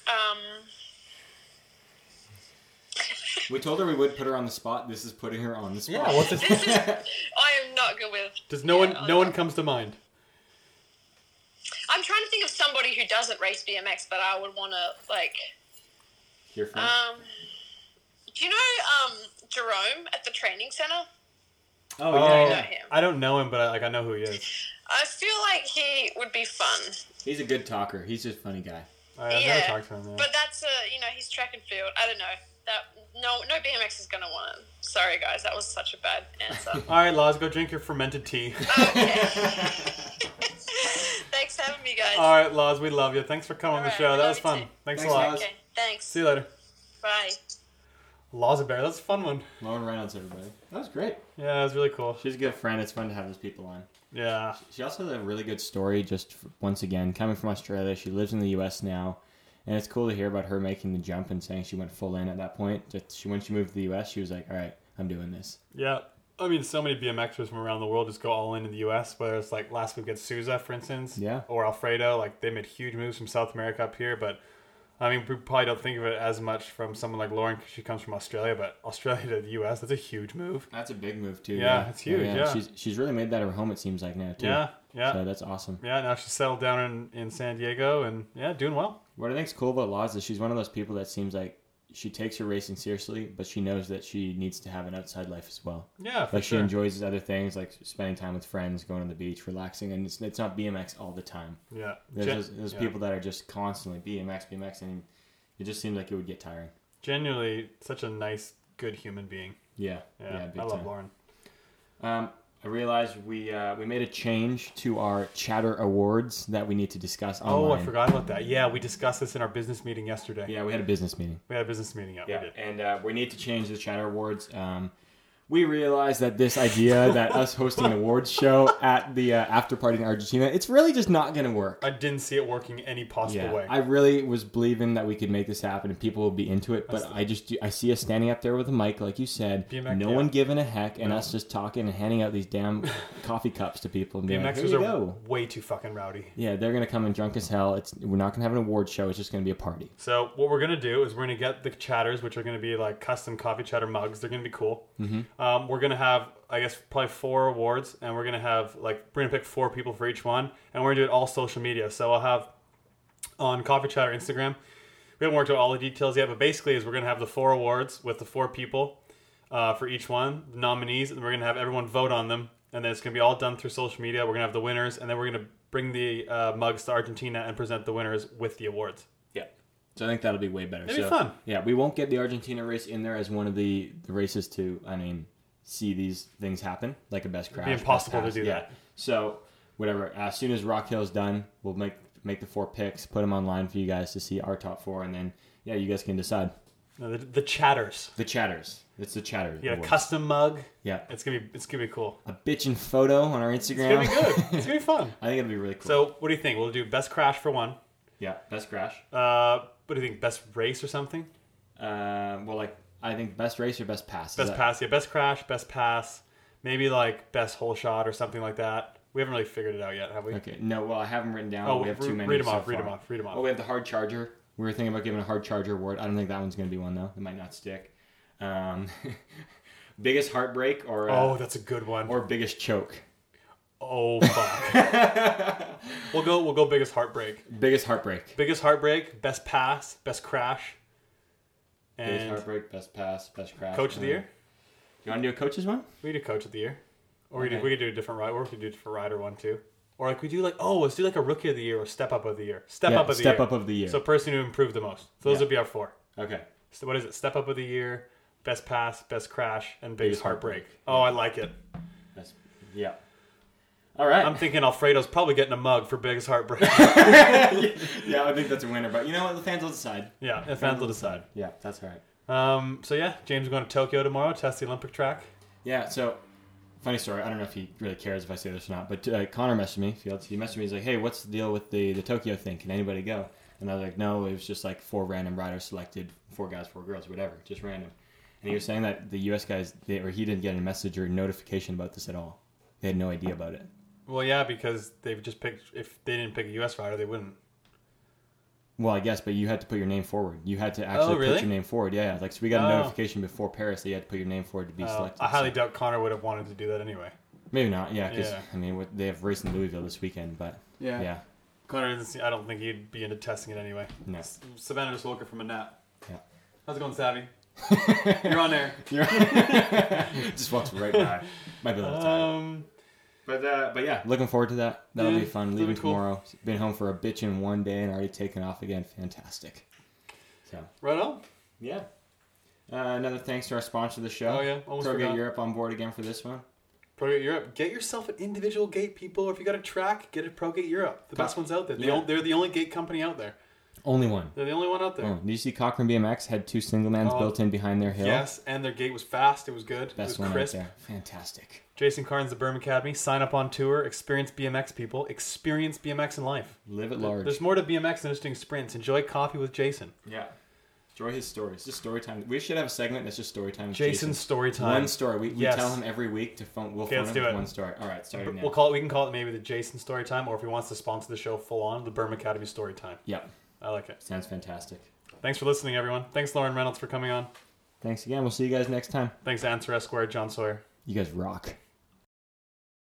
Um, We told her we would put her on the spot. This is putting her on the spot. Yeah, what's this? this is. I am not good with. Does no yeah, one no one comes to mind? I'm trying to think of somebody who doesn't race BMX, but I would want to like. Hear from. Um, do you know um Jerome at the training center? oh, Oh, yeah, know yeah. him. I don't know him, but I, like I know who he is. I feel like he would be fun, He's a good talker. He's just a funny guy. I, I've never talked to him. Yeah. but that's a you know he's track and field. I don't know that no no BMX is gonna want him. Sorry guys, that was such a bad answer. All right, Laz, go drink your fermented tea. okay. Thanks for having me, guys. All right, Laz, we love you. Thanks for coming on the Alright, show. That was fun. too. Thanks, Thanks, a lot. Laz. Okay, thanks. See you later. Bye. Laz of Bear. That's a fun one. Lauren Reynolds, everybody. That was great. Yeah, that was really cool. She's a good friend. It's fun to have those people on. Yeah. She also has a really good story. Just once again, coming from Australia, she lives in the U.S. now, and it's cool to hear about her making the jump and saying she went full in at that point. Just she when she moved to the U.S., she was like, "All right, I'm doing this." Yeah. I mean, so many BMXers from around the world just go all in in the U.S. Whether it's like last week at Souza, for instance, Yeah. or Alfredo, like they made huge moves from South America up here. But I mean, we probably don't think of it as much from someone like Lauren because she comes from Australia. But Australia to the U.S. that's a huge move. That's a big move too. Yeah, it's huge, yeah. she's she's really made that her home. It seems like now too. Yeah, yeah, So that's awesome. yeah. Now she's settled down in, in San Diego and yeah, doing well. What I think's cool about Laz is she's one of those people that seems like she takes her racing seriously, but she knows that she needs to have an outside life as well. Yeah, for Like she sure. enjoys other things, like spending time with friends, going on the beach, relaxing, and it's, it's not BMX all the time. yeah, There's, Gen- those, those yeah. people that are just constantly BMX, BMX, and it just seems like it would get tiring. Genuinely, such a nice, good human being. Yeah, Yeah, yeah, big I love time. Lauren. Um, I realized we uh, we made a change to our Chatter Awards that we need to discuss Oh. I forgot about that. Yeah, we discussed this in our business meeting yesterday. Yeah, we had a business meeting. We had a business meeting. Yeah, Yeah, we did. and uh, we need to change the Chatter Awards. Um, we realized that this idea that us hosting an awards show at the uh, after party in Argentina, it's really just not going to work. I didn't see it working any possible Yeah, way. I really was believing that we could make this happen and people would be into it, but I just I see us standing up there with a mic, like you said, BMX, no yeah. one giving a heck, and No. us just talking and handing out these damn coffee cups to people and being like, "Here are go." way too fucking rowdy. Yeah, they're gonna come in drunk as hell. It's we're not gonna have an award show. It's just gonna be a party. So what we're gonna do is we're gonna get the chatters, which are gonna be like custom coffee chatter mugs. They're gonna be cool. Mm-hmm. Um, we're gonna have, I guess, probably four awards, and we're gonna have like we're gonna pick four people for each one, and we're gonna do it all social media. So I'll have on Coffee Chat or Instagram. We haven't worked out all the details yet, but basically, is we're gonna have the four awards with the four people uh, for each one, the nominees, and we're gonna have everyone vote on them, and then it's gonna be all done through social media. We're gonna have the winners, and then we're gonna bring the uh, mugs to Argentina and present the winners with the awards. Yeah. So I think that'll be way better. It'd be fun. Yeah, we won't get the Argentina race in there as one of the, the races to, I mean, see these things happen like a best crash. best impossible to do yeah. that. So whatever. As soon as Rock Hill's done, we'll make make the four picks, put them online for you guys to see our top four, and then yeah, you guys can decide. No, the, the chatters. The chatters. It's the chatters. Yeah, a custom mug. Yeah. It's gonna be it's gonna be cool. A bitchin' photo on our Instagram. It's gonna be good. It's gonna be fun. I think it'll be really cool. So what do you think? We'll do best crash for one. yeah, best crash. Uh, what do you think? Best race or something? Uh, well, like I think best race or best pass. Is Best that- pass, yeah. Best crash, best pass. Maybe like best hole shot or something like that. We haven't really figured it out yet, have we? Okay. No, well, I have them written down. Oh, we have re- too many. read 'em so off, read 'em far. off, read 'em off. Oh, we have the hard charger. We were thinking about giving a hard charger award. I don't think that one's going to be one though. It might not stick. Um, biggest heartbreak or uh, Oh, that's a good one. or biggest choke. oh fuck. we'll go. We'll go. Biggest heartbreak. Biggest heartbreak. Biggest heartbreak. Best pass. Best crash. Biggest heartbreak. Best pass. Best crash. coach of the year. You want to do a coach's one? We do coach of the year, or we do Okay. we could do a different ride, or we could do a different rider one too, or like we do like oh let's do like a rookie of the year or step up of the year. Step Yeah, up of the step year. up of the year. So person who improved the most. So those Yeah. would be our four. Okay. So what is it? Step up of the year, best pass, best crash, and biggest, Biggest heartbreak. heartbreak. Oh, I like it. That's, yeah. All right. I'm thinking Alfredo's probably getting a mug for biggest heartbreak. yeah, I think that's a winner. But you know what? The fans will decide. yeah, the fans will decide. Yeah, that's right. Um, so yeah, James is going to Tokyo tomorrow, to test the Olympic track. Yeah, so funny story. I don't know if he really cares if I say this or not, but uh, Connor messaged me. Fields. He messaged me. He's like, "Hey, what's the deal with the the Tokyo thing? Can anybody go?" And I was like, "No, it was just like four random riders selected, four guys, four girls, whatever, just random." And he was saying that the U.S. guys, they, or he didn't get a message or notification about this at all. They had no idea about it. Well, yeah, because they've just picked. If they didn't pick a U.S. fighter, they wouldn't. Well, I guess, but you had to put your name forward. You had to actually Oh, really? put your name forward. Yeah, yeah. Like so, we got a Oh. notification before Paris that you had to put your name forward to be Uh, selected. I highly so- doubt Connor would have wanted to do that anyway. Maybe not. Yeah, because Yeah. I mean, what, they have race in Louisville this weekend, but Yeah. yeah, Connor doesn't. See, I don't think he'd be into testing it anyway. no. Savannah just woke up from a nap. Yeah. How's it going, Savvy? You're on air. You're on just walks right by. Might be a little tired. Um, But uh, but yeah, looking forward to that. That'll Yeah, be fun. Leaving be cool. tomorrow. Been home for a bitch in one day and already taken off again. Fantastic. So right on. yeah. Uh, another thanks to our sponsor of the show. Oh, yeah, almost ProGate forgot. Europe on board again for this one. ProGate Europe. Get yourself an individual gate, people. Or if you got a track, get a ProGate Europe. The Co- best ones out there. The Yeah. they're the only gate company out there. Only one. They're the only one out there. Oh, did you see Cochrane BMX had two single mans Oh, built in behind their hill? Yes, and their gate was fast. It was good. Best it one was crisp. right there. Fantastic. Jason Carnes, the Berm Academy. Sign up on tour. Experience BMX, people. Experience BMX in life. Live at large. There's more to BMX than just doing sprints. Enjoy coffee with Jason. Yeah. Enjoy his stories. Just story time. We should have a segment that's just story time. with Jason's Jason. story time. One story. We, we Yes. tell him every week to phone. We'll Okay, phone let's him do with it. one story. All right, starting now. We'll call it. We can call it maybe the Jason story time, or if he wants to sponsor the show full on, the Berm Academy story time. Yep. I like it. Sounds fantastic. Thanks for listening, everyone. Thanks, Lauren Reynolds, for coming on. Thanks again. We'll see you guys next time. Thanks, Answer Esquire, John Sawyer. You guys rock.